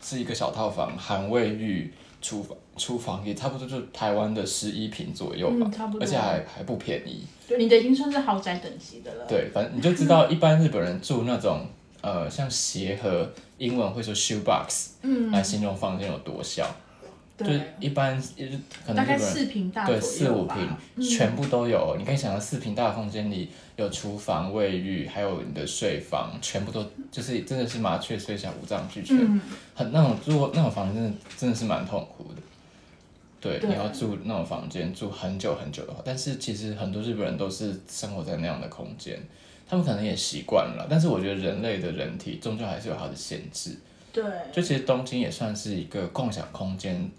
是一个小套房，含卫浴、厨房、厨房也差不多就台湾的十一平左右吧，嗯差不多而且还还不便宜。对，你的已经算是豪宅等级的了。对，反正你就知道一般日本人住那种呃像鞋盒，英文会说 shoe box 嗯，来形容房间有多小，就对，一般可能大概日本人四平大对四五平、全部都有。你可以想到四平大的空间里有厨房、卫浴，还有你的睡房，全部都就是真的是麻雀虽小五脏俱全，嗯，很那种住那种房间真的真的是蛮痛苦的。对，对你要住那种房间住很久很久的话，但是其实很多日本人都是生活在那样的空间，他们可能也习惯了。但是我觉得人类的人体终究还是有它的限制。对，就其实东京也算是一个共享空间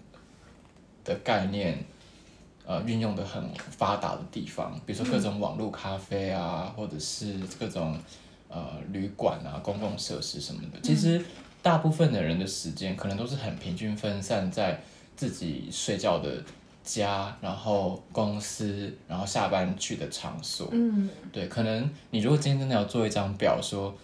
的概念，呃，运用的很发达的地方，比如说各种网络咖啡啊，或者是各种呃旅馆啊、公共设施什么的。其实大部分的人的时间可能都是很平均分散在自己睡觉的家，然后公司，然后下班去的场所。嗯，对，可能你如果今天真的要做一张表，说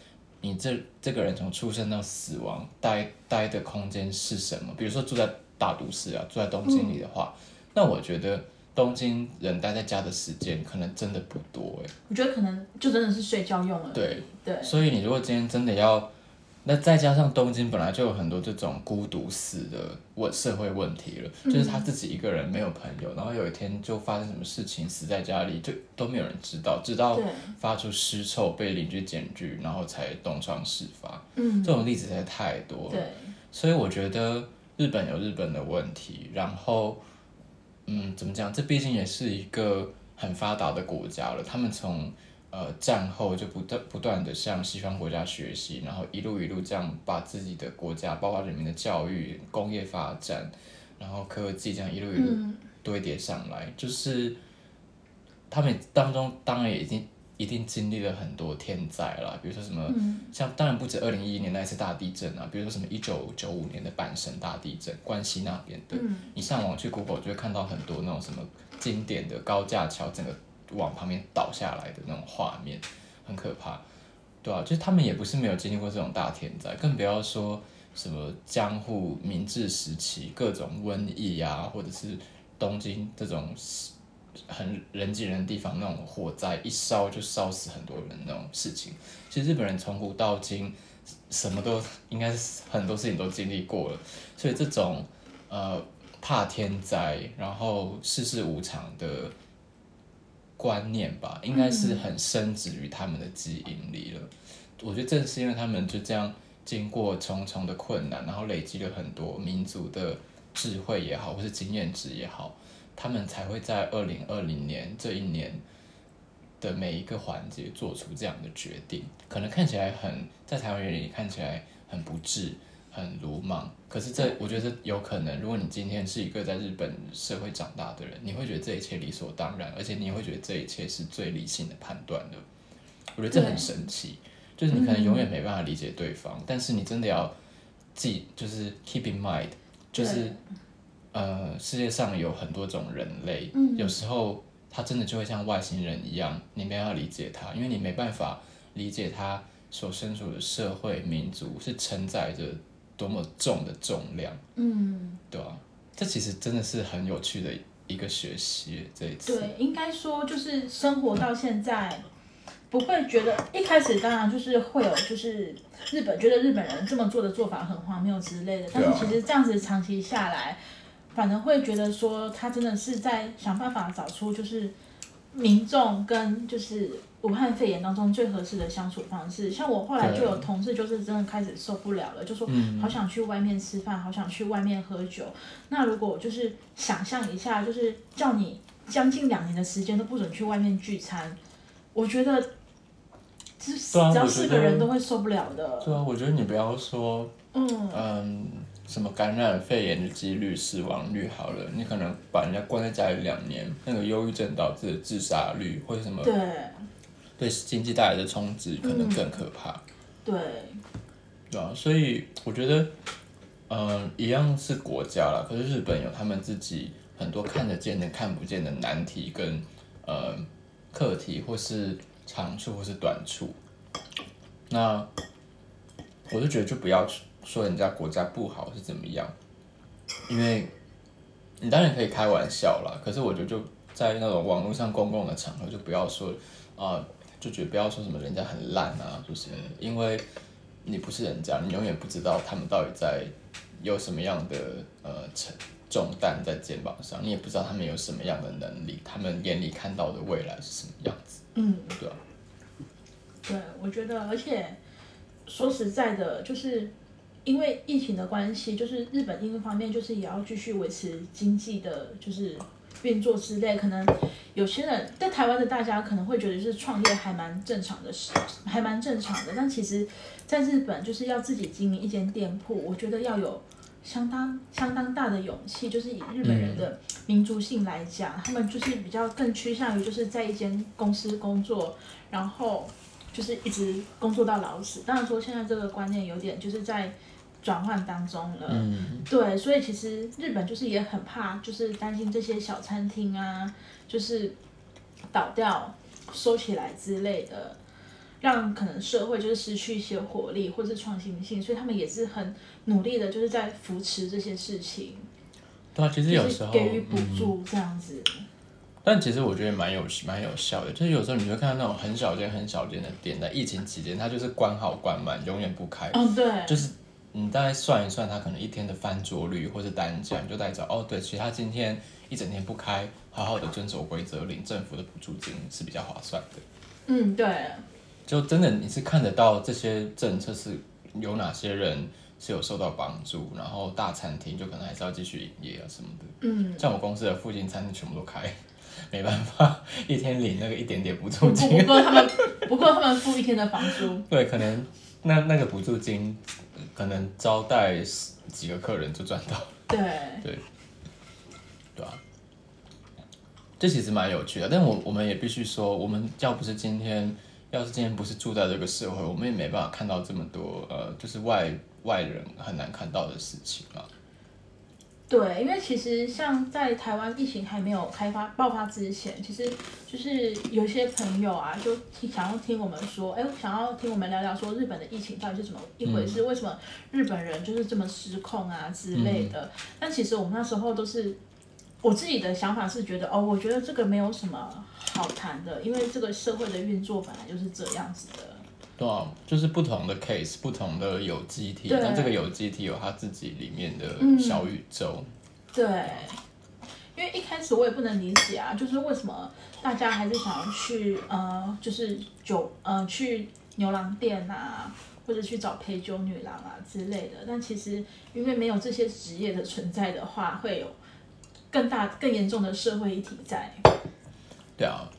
你这这个人从出生到死亡待待的空间是什么？比如说住在大都市啊，住在东京里的话，那我觉得东京人待在家的时间可能真的不多哎。我觉得可能就真的是睡觉用了。对对，所以你如果今天真的要，那再加上东京本来就有很多这种孤独死的问社会问题了，就是他自己一个人没有朋友，然后有一天就发生什么事情死在家里，就都没有人知道，直到发出尸臭被邻居检举，然后才东窗事发。嗯，这种例子实在太多了。对，所以我觉得日本有日本的问题，然后，嗯，怎么讲？这毕竟也是一个很发达的国家了。他们从呃战后就不断不断的向西方国家学习，然后一路一路这样把自己的国家，包括人民的教育、工业发展，然后科技这样一路一路嗯，堆叠上来，就是他们当中当然也已经一定经历了很多天灾啦，比如说什么，像当然不止二零一一年那一次大地震啊，比如说什么一九九五年的阪神大地震，关西那边的，你上网去 Google 就会看到很多那种什么经典的高架桥整个往旁边倒下来的那种画面，很可怕，对啊，就是他们也不是没有经历过这种大天灾，更不要说什么江户明治时期各种瘟疫啊，或者是东京这种很人挤人的地方那种火灾，一烧就烧死很多人那种事情。其实日本人从古到今什么都应该是很多事情都经历过了，所以这种呃怕天灾，然后世事无常的观念吧，应该是很深植于他们的基因里了。我觉得正是因为他们就这样经过重重的困难，然后累积了很多民族的智慧也好，或是经验值也好，他们才会在二零二零年这一年的每一个环节做出这样的决定。可能看起来很在台湾人眼里看起来很不智、很鲁莽，可是这我觉得有可能，如果你今天是一个在日本社会长大的人，你会觉得这一切理所当然，而且你会觉得这一切是最理性的判断的。我觉得这很神奇，就是你可能永远没办法理解对方，但是你真的要记，就是 keep in mind，就是呃，世界上有很多种人类，嗯有时候他真的就会像外星人一样，你没办法理解他，因为你没办法理解他所身处的社会民族是承载着多么重的重量，嗯，对吧、这其实真的是很有趣的一个学习，这一次。对，应该说就是生活到现在，不会觉得一开始当然就是会有就是日本觉得日本人这么做的做法很荒谬之类的，但是其实这样子长期下来，反而会觉得说他真的是在想办法找出就是民众跟就是武汉肺炎当中最合适的相处方式。像我后来就有同事就是真的开始受不了了，就说好想去外面吃饭，好想去外面喝酒。那如果就是想象一下，就是叫你将近两年的时间都不准去外面聚餐，我觉得只只要我觉得是个人都会受不了的。对啊，我觉得你不要说，嗯，嗯，什么感染肺炎的几率、死亡率好了，你可能把人家关在家里两年，那个忧郁症导致的自杀率或者什么对对经济带来的冲击，可能更可怕。对，对啊，所以我觉得，嗯，一样是国家啦，可是日本有他们自己很多看得见的、看不见的难题跟呃课题，或是长处或是短处。那我就觉得就不要说人家国家不好是怎么样，因为你当然可以开玩笑啦，可是我觉得就在那种网络上公共的场合就不要说啊、就觉得不要说什么人家很烂啊，就是因为你不是人家，你永远不知道他们到底在有什么样的呃承重担在肩膀上，你也不知道他们有什么样的能力，他们眼里看到的未来是什么样子，嗯。对啊、对，我觉得，而且说实在的，就是因为疫情的关系，就是日本另一方面就是也要继续维持经济的，就是运作之类。可能有些人在台湾的大家可能会觉得是创业还蛮正常的事，还蛮正常的。但其实，在日本就是要自己经营一间店铺，我觉得要有。相当相当大的勇气，就是以日本人的民族性来讲，他们就是比较更趋向于就是在一间公司工作，然后就是一直工作到老死。当然说现在这个观念有点就是在转换当中了，嗯，对，所以其实日本就是也很怕，就是担心这些小餐厅啊，就是倒掉、收起来之类的，让可能社会就是失去一些活力或是创新性，所以他们也是很努力的，就是在扶持这些事情，对啊，其实有就是时候给予补嗯。助这样子。但其实我觉得蛮有蛮有效的，就是有时候你会看到那种很小间很小间的店，在疫情期间它就是关好关满，永远不开，嗯，对，就是你大概算一算，他可能一天的翻桌率或是单价，你就大概知道哦，对，其实他今天一整天不开，好好的遵守规则，领政府的补助金是比较划算的。嗯，对，就真的你是看得到这些政策是有哪些人是有受到帮助，然后大餐厅就可能还是要继续营业啊什么的。嗯，像我公司的附近餐厅全部都开，没办法，一天领那个一点点补助金。不够他们不够他们付一天的房租。[LAUGHS] 对，可能那那个补助金，可能招待几个客人就赚到，[LAUGHS] [LAUGHS] 对，对。吧、这其实蛮有趣的，但我我们也必须说，我们要不是今天，要是今天不是住在这个社会，我们也没办法看到这么多呃，就是外外人很难看到的事情啊。对，因为其实像在台湾疫情还没有开发爆发之前，其实就是有些朋友啊，就听想要听我们说，哎，想要听我们聊聊说日本的疫情到底是怎么一回事，为什么日本人就是这么失控啊之类的。但其实我们那时候都是我自己的想法是觉得，哦，我觉得这个没有什么好谈的，因为这个社会的运作本来就是这样子的。对啊，就是不同的 case，不同的有机体，对那这个有机体有它自己里面的嗯小宇宙。对，因为一开始我也不能理解啊，就是为什么大家还是想要去呃，就是酒呃去牛郎店啊，或者去找陪酒女郎啊之类的。但其实因为没有这些职业的存在的话，会有更大更严重的社会议题在。对啊。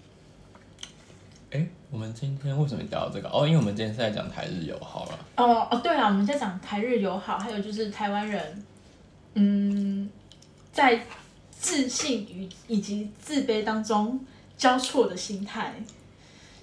哎，我们今天为什么聊这个？哦，因为我们今天是在讲台日友好了。哦哦，对啊，我们在讲台日友好，还有就是台湾人，嗯，在自信与以及自卑当中交错的心态。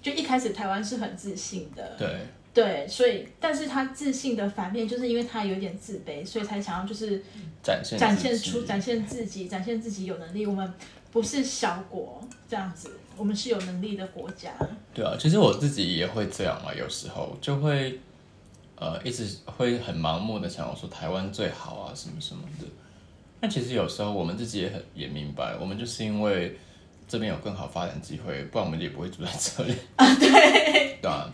就一开始台湾是很自信的，对，对，所以但是他自信的反面，就是因为他有点自卑，所以才想要就是展现展现出展现自己，展现自己有能力。我们不是小国这样子，我们是有能力的国家。对啊，其实我自己也会这样嘛，有时候就会呃一直会很盲目的想要说台湾最好啊什么什么的。那其实有时候我们自己也很也明白，我们就是因为这边有更好发展机会，不然我们也不会住在这里。[LAUGHS] 啊，对，对啊，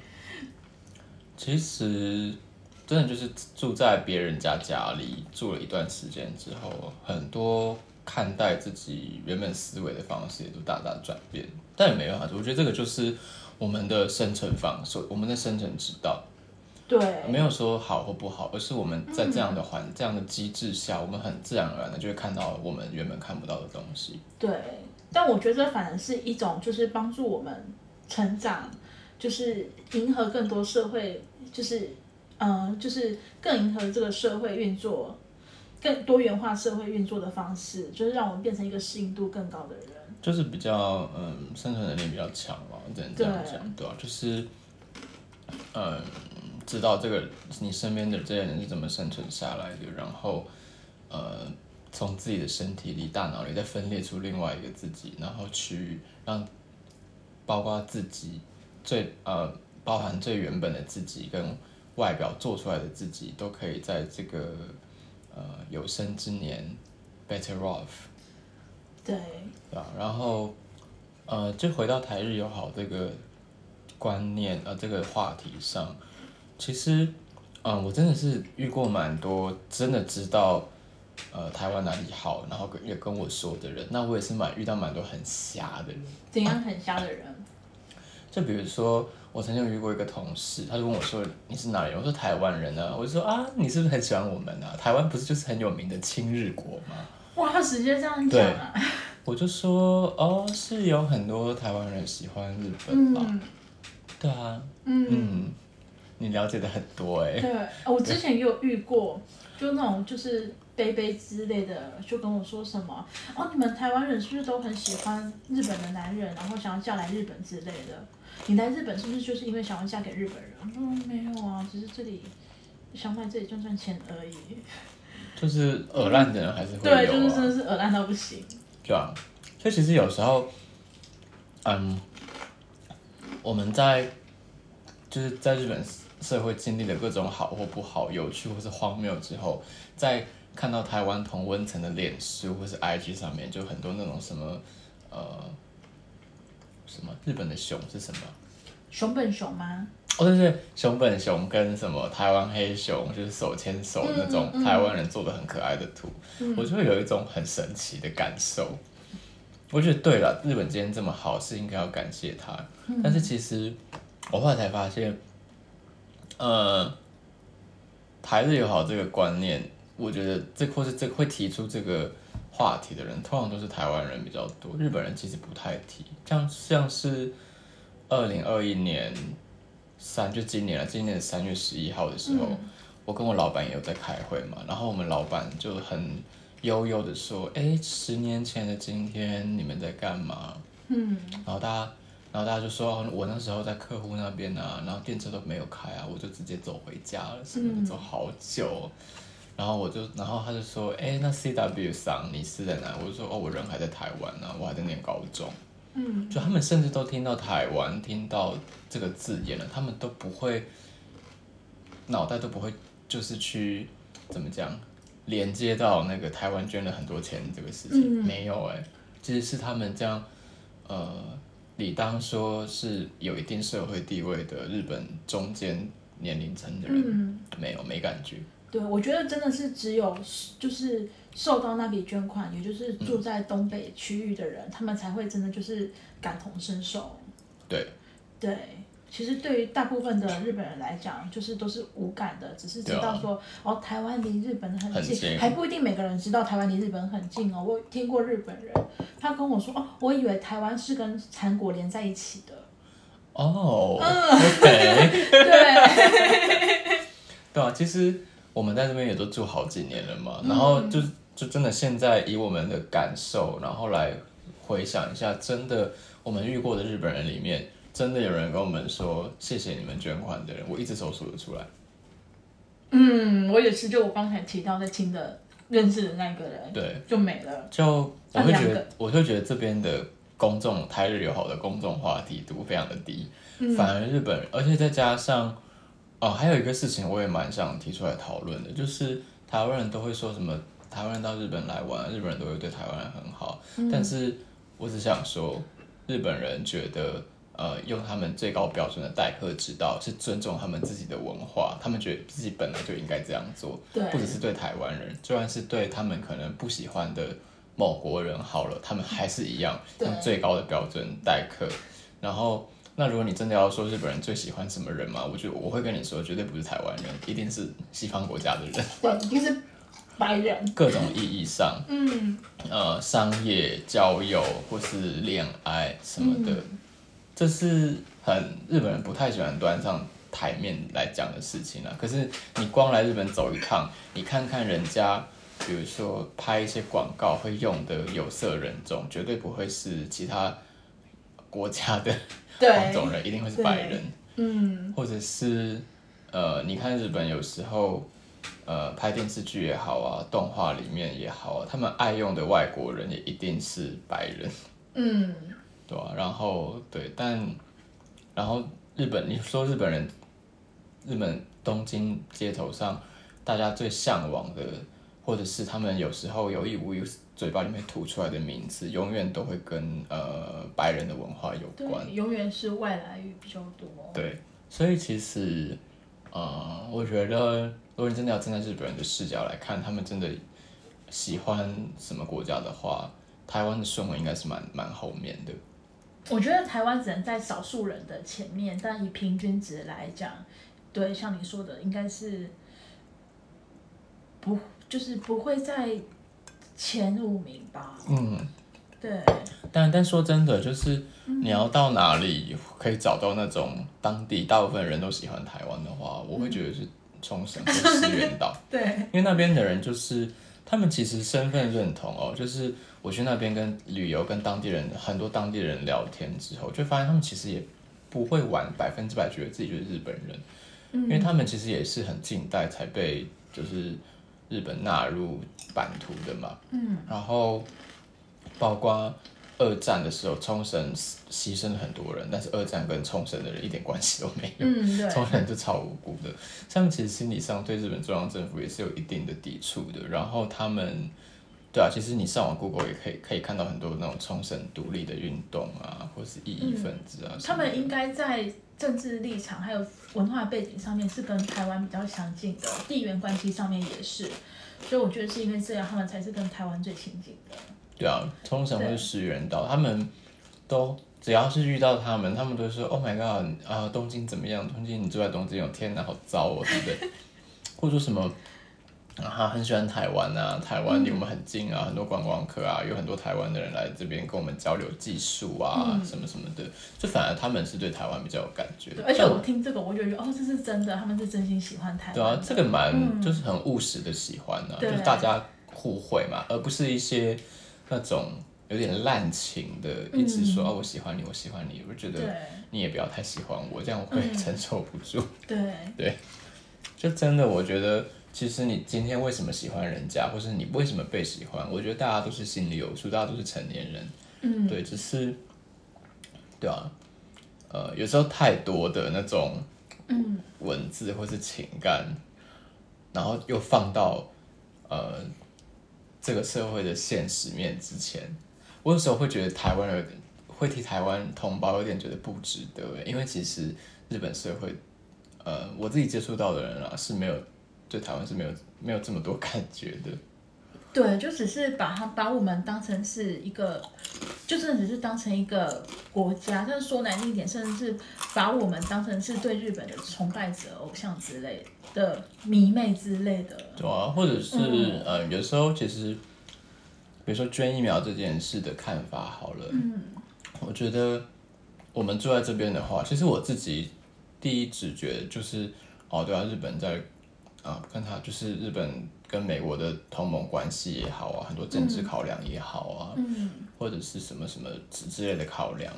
其实真的就是住在别人家家里住了一段时间之后，很多看待自己原本思维的方式也都大大转变。但也没办法，我觉得这个就是我们的生存方式，我们的生存之道。对，没有说好或不好，而是我们在这样的环、这样的机制下，我们很自然而然的就会看到我们原本看不到的东西。对，但我觉得反而是一种就是帮助我们成长，就是迎合更多社会，就是嗯、呃就是更迎合这个社会运作，更多元化社会运作的方式，就是让我们变成一个适应度更高的人。就是比较嗯生存能力比较强嘛，只能这样讲，对吧、就是嗯知道这个你身边的这些人是怎么生存下来的，然后呃从自己的身体里、大脑里再分裂出另外一个自己，然后去让包括自己最呃包含最原本的自己跟外表做出来的自己，都可以在这个呃有生之年 better off。对，啊，然后呃，就回到台日友好这个观念呃这个话题上，其实嗯、我真的是遇过蛮多真的知道呃台湾哪里好，然后跟也跟我说的人，那我也是蛮遇到蛮多很瞎的人，怎样很瞎的人？就比如说我曾经有遇过一个同事，他就问我说你是哪里人？我说台湾人啊，我就说啊你是不是很喜欢我们啊？台湾不是就是很有名的亲日国吗？哇，他直接这样讲啊！我就说哦，是有很多台湾人喜欢日本吧？嗯对啊，嗯，嗯，你了解的很多哎、对，我之前也有遇过，就那种就是杯杯之类的，就跟我说什么哦，你们台湾人是不是都很喜欢日本的男人，然后想要嫁来日本之类的？你来日本是不是就是因为想要嫁给日本人？嗯，没有啊，只是这里想来这里赚赚钱而已。就是耳烂的人还是会有、啊，对，就是真的是耳烂到不行。对啊，所以其实有时候，嗯，我们在就是在日本社会经历了各种好或不好、有趣或是荒谬之后，在看到台湾同温层的脸书或是 IG 上面，就很多那种什么呃什么日本的熊是什么？熊本熊吗？哦，对对，熊本熊跟什么台湾黑熊，就是手牵手那种台湾人做的很可爱的图，我就会有一种很神奇的感受。我觉得对了，日本今天这么好，是应该要感谢他。但是其实我后来才发现，呃，台日友好这个观念，我觉得这或是这会提出这个话题的人，通常都是台湾人比较多，日本人其实不太提。像像是二零二一年三，就今年了，今年三月十一号的时候，我跟我老板也有在开会嘛，然后我们老板就很悠悠的说：“哎，十年前的今天你们在干嘛？”嗯，然后大家，然后大家就说，哦我那时候在客户那边啊，然后电车都没有开啊，我就直接走回家了，什么的，走好久哦、然后我就，然后他就说，哎，那 CW 上你是在哪？我就说，哦，我人还在台湾呢、我还在念高中。嗯，就他们甚至都听到台湾，听到这个字眼了，他们都不会，脑袋都不会，就是去怎么讲，连接到那个台湾捐了很多钱这个事情，嗯。没有哎、其实是他们这样，呃，理当说是有一定社会地位的日本中间年龄层的人，嗯。没有没感觉，对，我觉得真的是只有就是受到那笔捐款，也就是住在东北区域的人，他们才会真的就是感同身受。对对，其实对于大部分的日本人来讲，就是都是无感的，只是知道说、哦，台湾离日本很近，很近还不一定每个人知道台湾离日本很近哦。我有听过日本人，他跟我说哦，我以为台湾是跟韩国连在一起的。哦、k [LAUGHS] 对，[LAUGHS] 对啊，其实我们在这边也都住好几年了嘛，然后就就真的现在以我们的感受，然后来回想一下，真的我们遇过的日本人里面，真的有人跟我们说谢谢你们捐款的人，我一只手数得出来。嗯，我也是，就我刚才提到在听的认识的那个人，对，就没了。就我会觉得，我就觉得这边的公众台日友好的公众话题度非常的低，反而日本，而且再加上哦，还有一个事情我也蛮想提出来讨论的，就是台湾人都会说什么台湾人到日本来玩，日本人都会对台湾人很好，但是我只想说，日本人觉得。呃，用他们最高标准的待客之道，是尊重他们自己的文化，他们觉得自己本来就应该这样做。对，不只是对台湾人，就算是对他们可能不喜欢的某国人好了，他们还是一样用最高的标准待客。然后，那如果你真的要说日本人最喜欢什么人嘛，我觉得我会跟你说，绝对不是台湾人，一定是西方国家的人。[LAUGHS] 对，一定是白人。各种意义上，嗯，呃，商业、交友或是恋爱什么的。这是很日本人不太喜欢端上台面来讲的事情了。可是你光来日本走一趟，你看看人家，比如说拍一些广告会用的有色人种，绝对不会是其他国家的黄种人，一定会是白人。嗯，或者是呃，你看日本有时候呃拍电视剧也好啊，动画里面也好啊，他们爱用的外国人也一定是白人。嗯。对啊，然后对，但然后日本，你说日本人，日本东京街头上，大家最向往的，或者是他们有时候有意无意嘴巴里面吐出来的名字，永远都会跟呃白人的文化有关，永远是外来语比较多。对，所以其实，呃，我觉得，如果你真的要站在日本人的视角来看，他们真的喜欢什么国家的话，台湾的顺位应该是蛮蛮后面的。我觉得台湾只能在少数人的前面，但以平均值来讲，对，像你说的，应该是不就是不会在前五名吧？嗯，对。但但说真的，就是你要到哪里可以找到那种当地大部分人都喜欢台湾的话，我会觉得是冲绳或石原岛。[LAUGHS] 对，因为那边的人就是他们其实身份认同哦，就是。我去那边跟旅游，跟当地人很多当地人聊天之后，就发现他们其实也不会玩百分之百觉得自己就是日本人，因为他们其实也是很近代才被就是日本纳入版图的嘛。嗯，然后包括二战的时候，冲绳牺牲了很多人，但是二战跟冲绳的人一点关系都没有，嗯，冲绳就超无辜的。他们其实心理上对日本中央政府也是有一定的抵触的，然后他们。对啊，其实你上网 Google 也可以可以看到很多那种冲绳独立的运动啊，或是异议分子啊。他们应该在政治立场还有文化背景上面是跟台湾比较相近的，地缘关系上面也是，所以我觉得是因为这样，他们才是跟台湾最亲近的。对啊，通常都是石原岛，他们都只要是遇到他们，他们都说 Oh my God 啊，东京怎么样？东京你住在东京，我天哪，好糟哦，对不对？[LAUGHS] 或者说什么？他很喜欢台湾啊，台湾离我们很近啊，很多观光客啊，有很多台湾的人来这边跟我们交流技术啊，什么什么的，就反而他们是对台湾比较有感觉。而且我听这个，我就觉得哦，这是真的，他们是真心喜欢台湾。对啊，这个蛮就是很务实的喜欢啊，就是大家互惠嘛，而不是一些那种有点滥情的，一直说哦我喜欢你，我喜欢你，我觉得你也不要太喜欢我，这样我会承受不住。对对，就真的我觉得。其实你今天为什么喜欢人家，或是你为什么被喜欢？我觉得大家都是心里有数，大家都是成年人。嗯，对，只是，对啊，呃，有时候太多的那种，嗯，文字或是情感，然后又放到呃这个社会的现实面之前，我有时候会觉得台湾人会替台湾同胞有点觉得不值得，因为其实日本社会，呃，我自己接触到的人啊是没有。对台湾是没有没有这么多感觉的，对，就只是把它把我们当成是一个，就真的只是当成一个国家，但是说难听一点，甚至是把我们当成是对日本的崇拜者、偶像之类的迷妹之类的。对啊，或者是呃，有时候其实，比如说捐疫苗这件事的看法好了，嗯，我觉得我们住在这边的话，其实我自己第一直觉就是，哦，对啊，日本在。啊，跟他就是日本跟美国的同盟关系也好啊，很多政治考量也好啊，嗯，或者是什么什么之之类的考量，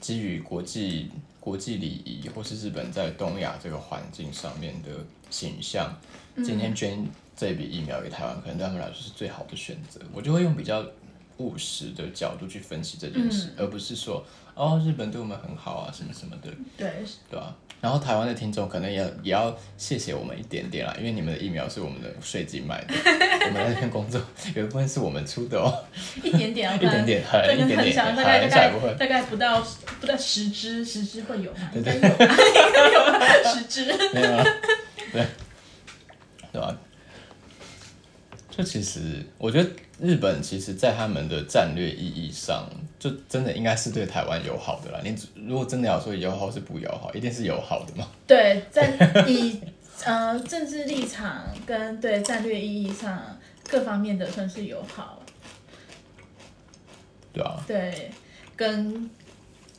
基于国际国际礼仪，或是日本在东亚这个环境上面的形象，今天捐这笔疫苗给台湾，可能对他们来说是最好的选择。我就会用比较务实的角度去分析这件事，而不是说哦日本对我们很好啊什么什么的，对，对吧、然后台湾的听众可能也也要谢谢我们一点点啦，因为你们的疫苗是我们的税金买的，我们在那边工作有一部分是我们出的哦，[LAUGHS] 一点点啊，[LAUGHS] 一点点很，一点点大概大概大概不到不到十支，十支会有吗？对对。应该有吧，应该有十支。没有啊，对，对吧、就其实，我觉得日本其实在他们的战略意义上，就真的应该是对台湾友好的啦。你如果真的要说友好是不友好，一定是友好的嘛。对，在以呃政治立场跟对战略意义上各方面的算是友好，对啊，对，跟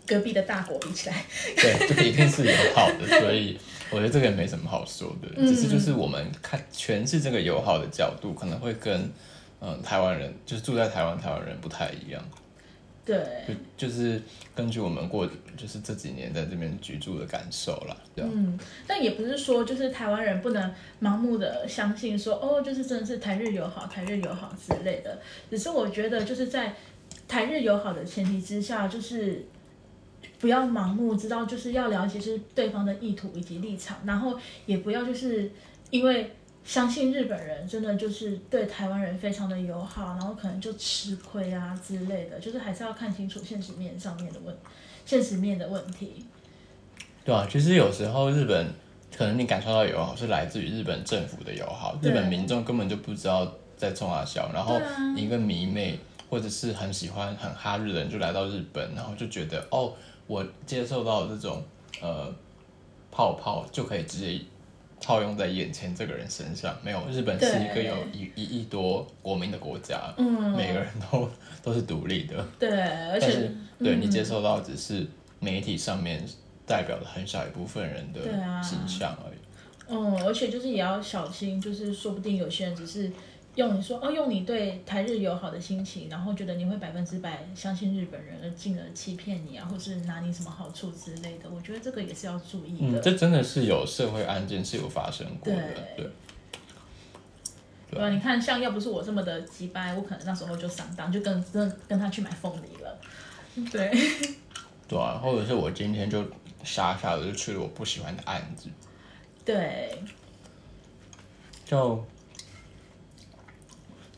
隔壁的大国比起来，对，这一定是友好的，所以我觉得这个也没什么好说的，只是就是我们看诠释这个友好的角度，可能会跟嗯台湾人，就是住在台湾台湾人不太一样。对，就就是根据我们过就是这几年在这边居住的感受啦，对吧、嗯，但也不是说就是台湾人不能盲目的相信说哦，就是真的是台日友好，台日友好之类的。只是我觉得就是在台日友好的前提之下，就是不要盲目知道，就是要了解就是对方的意图以及立场，然后也不要就是因为。相信日本人真的就是对台湾人非常的友好，然后可能就吃亏啊之类的，就是还是要看清楚现实面上面的问，现实面的问题。对啊，其实有时候日本可能你感受到友好是来自于日本政府的友好，日本民众根本就不知道在冲啊笑，然后一个迷妹或者是很喜欢很哈日的人就来到日本，然后就觉得哦，我接受到这种呃泡泡就可以直接套用在眼前这个人身上，没有，日本是一个有一一亿多国民的国家，嗯，每个人都都是独立的，对，而且对嗯。你接受到只是媒体上面代表了很小一部分人的形象而已。嗯，而且就是也要小心，就是说不定有些人只是用你说哦，用你对台日友好的心情，然后觉得你会百分之百相信日本人，而进而欺骗你啊，或是拿你什么好处之类的。我觉得这个也是要注意嗯，的。这真的是有社会案件是有发生过的，对对。对啊，你看，像要不是我这么的急掰，我可能那时候就上当，就跟跟跟他去买凤梨了。对，对啊，或者是我今天就傻傻的就去了我不喜欢的案子，对，就，对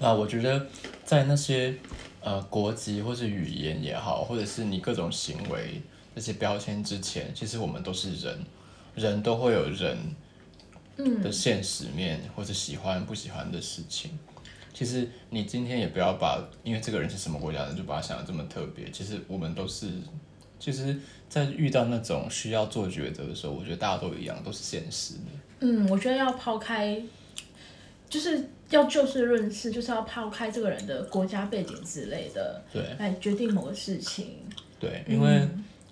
啊，我觉得在那些呃国籍或是语言也好，或者是你各种行为那些标签之前，其实我们都是人，人都会有人嗯的现实面，或者喜欢不喜欢的事情。其实你今天也不要把，因为这个人是什么国家的，就把他想的这么特别。其实我们都是，其实，在遇到那种需要做抉择的时候，我觉得大家都一样，都是现实的。嗯，我觉得要抛开，就是要就事论事，就是要抛开这个人的国家背景之类的，对来决定某个事情。对，因为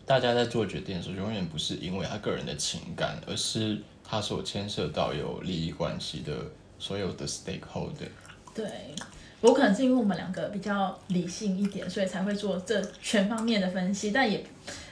大家在做决定的时候，永远不是因为他个人的情感，而是他所牵涉到有利益关系的所有的 stakeholder。对，我可能是因为我们两个比较理性一点，所以才会做这全方面的分析。但也，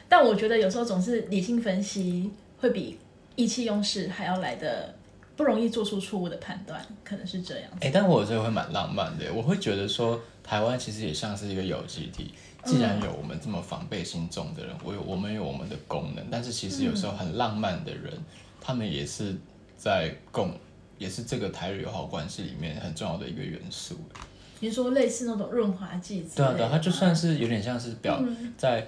但我觉得有时候总是理性分析会比意气用事还要来的不容易做出错误的判断，可能是这样子。哎、但我这个会蛮浪漫的，我会觉得说，台湾其实也像是一个有机体。既然有我们这么防备心重的人，我有我们有我们的功能，但是其实有时候很浪漫的人，他们也是在共，也是这个台日友好关系里面很重要的一个元素。你说类似那种润滑剂对啊，对啊，它就算是有点像是表、在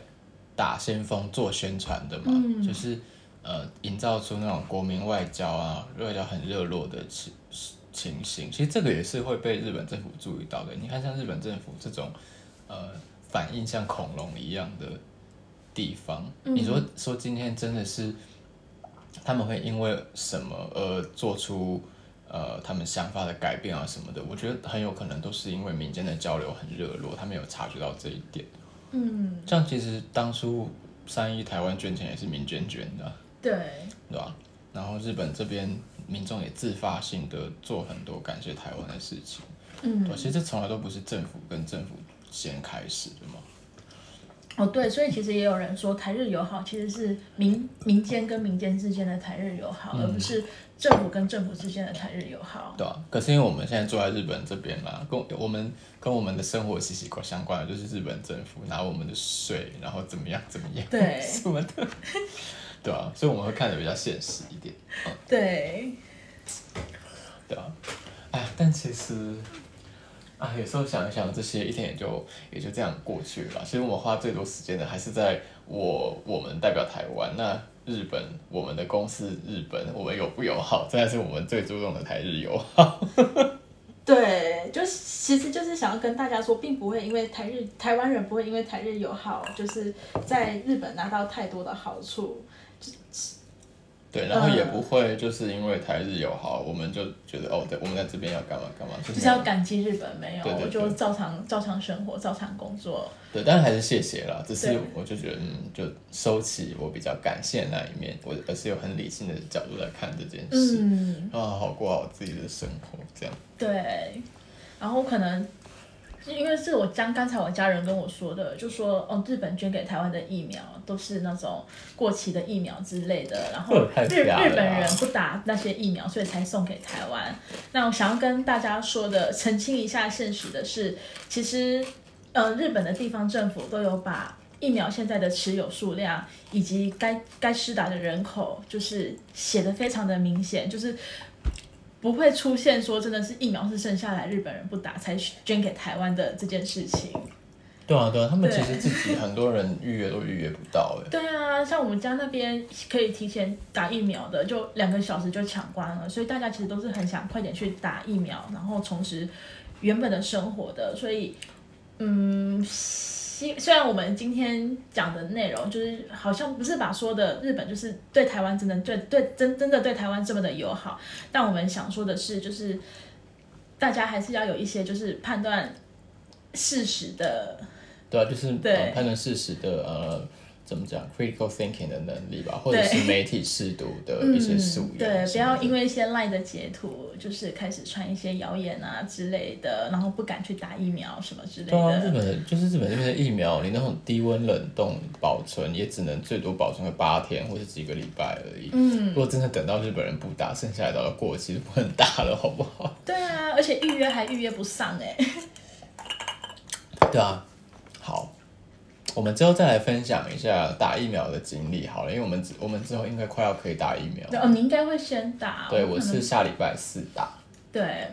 打先锋做宣传的嘛，嗯就是呃营造出那种国民外交啊，外交很热络的情情形。其实这个也是会被日本政府注意到的。你看，像日本政府这种呃反应像恐龙一样的地方，嗯你说说今天真的是他们会因为什么而做出？呃，他们想法的改变啊什么的，我觉得很有可能都是因为民间的交流很热络，他们有察觉到这一点。嗯，像其实当初三一台湾捐钱也是民间捐的啊、对，对吧？然后日本这边民众也自发性的做很多感谢台湾的事情，嗯，其实这从来都不是政府跟政府先开始的嘛。哦，对，所以其实也有人说台日友好其实是民民间跟民间之间的台日友好，而不是政府跟政府之间的台日友好。对啊，可是因为我们现在住在日本这边嘛，跟我们跟我们的生活息息相关的就是日本政府拿我们的税，然后怎么样怎么样，对什么的，对啊，所以我们会看的比较现实一点。嗯，对，对啊，哎，但其实。啊，有时候想一想，这些一天也就也就这样过去了。其实我们花最多时间的还是在我我们代表台湾，那日本我们的公司日本，我们友不友好，这才是我们最注重的台日友好。[LAUGHS] 对，就其实就是想要跟大家说，并不会因为台日台湾人不会因为台日友好，就是在日本拿到太多的好处。对，然后也不会就是因为台日友好，我们就觉得哦，对我们在这边要干嘛干嘛，就是要感激日本没有，我就照常照常生活，照常工作。对，但是还是谢谢啦，只是我就觉得嗯，就收起我比较感谢那一面，我而是有很理性的角度来看这件事，嗯，啊，好过好自己的生活这样。对，然后可能。因为是我将刚才我家人跟我说的，就说哦，日本捐给台湾的疫苗都是那种过期的疫苗之类的，然后日日本人不打那些疫苗，所以才送给台湾。那我想要跟大家说的，澄清一下现实的是，其实呃，日本的地方政府都有把疫苗现在的持有数量以及该该施打的人口，就是写的非常的明显，就是。不会出现说真的是疫苗是剩下来日本人不打才捐给台湾的这件事情。对啊，对啊，他们其实自己很多人预约都预约不到哎。对啊，像我们家那边可以提前打疫苗的，就两个小时就抢光了，所以大家其实都是很想快点去打疫苗，然后重拾原本的生活的。所以，嗯。虽然我们今天讲的内容就是好像不是把说的日本就是对台湾真的对对真真的对台湾这么的友好，但我们想说的是，就是大家还是要有一些就是判断事实的，对啊，就是对判断事实的呃。怎么讲？critical thinking 的能力吧，或者是媒体试读的一些素养。对，不要因为一些赖的截图，就是开始传一些谣言啊之类的，然后不敢去打疫苗什么之类的。对啊，日本就是日本这边的疫苗，你那种低温冷冻保存，也只能最多保存个八天或者几个礼拜而已。嗯，如果真的等到日本人不打，剩下来都要过期，不能打了，好不好？对啊，而且预约还预约不上哎。[LAUGHS] 对啊，好。我们之后再来分享一下打疫苗的经历好了，因为我们我们之后应该快要可以打疫苗。哦，你应该会先打。对，我是下礼拜四打。对。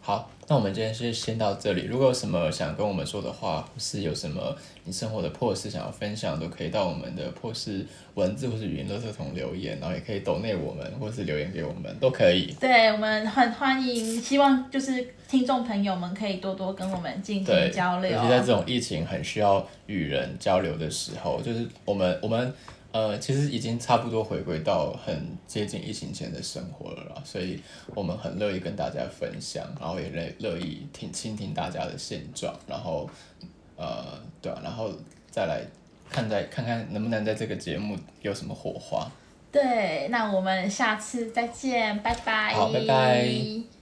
好，那我们今天是先到这里。如果有什么想跟我们说的话，或是有什么你生活的破事想要分享，都可以到我们的破事文字或是语音垃圾桶留言，然后也可以抖内我们，或是留言给我们，都可以。对，我们很欢迎，希望就是听众朋友们可以多多跟我们进行交流。尤其在这种疫情很需要与人交流的时候，就是我们我们。呃，其实已经差不多回归到很接近疫情前的生活了啦，所以我们很乐意跟大家分享，然后也乐乐意听倾听大家的现状，然后呃，对啊，然后再来看在看看能不能在这个节目有什么火花。对，那我们下次再见，拜拜。好，拜拜。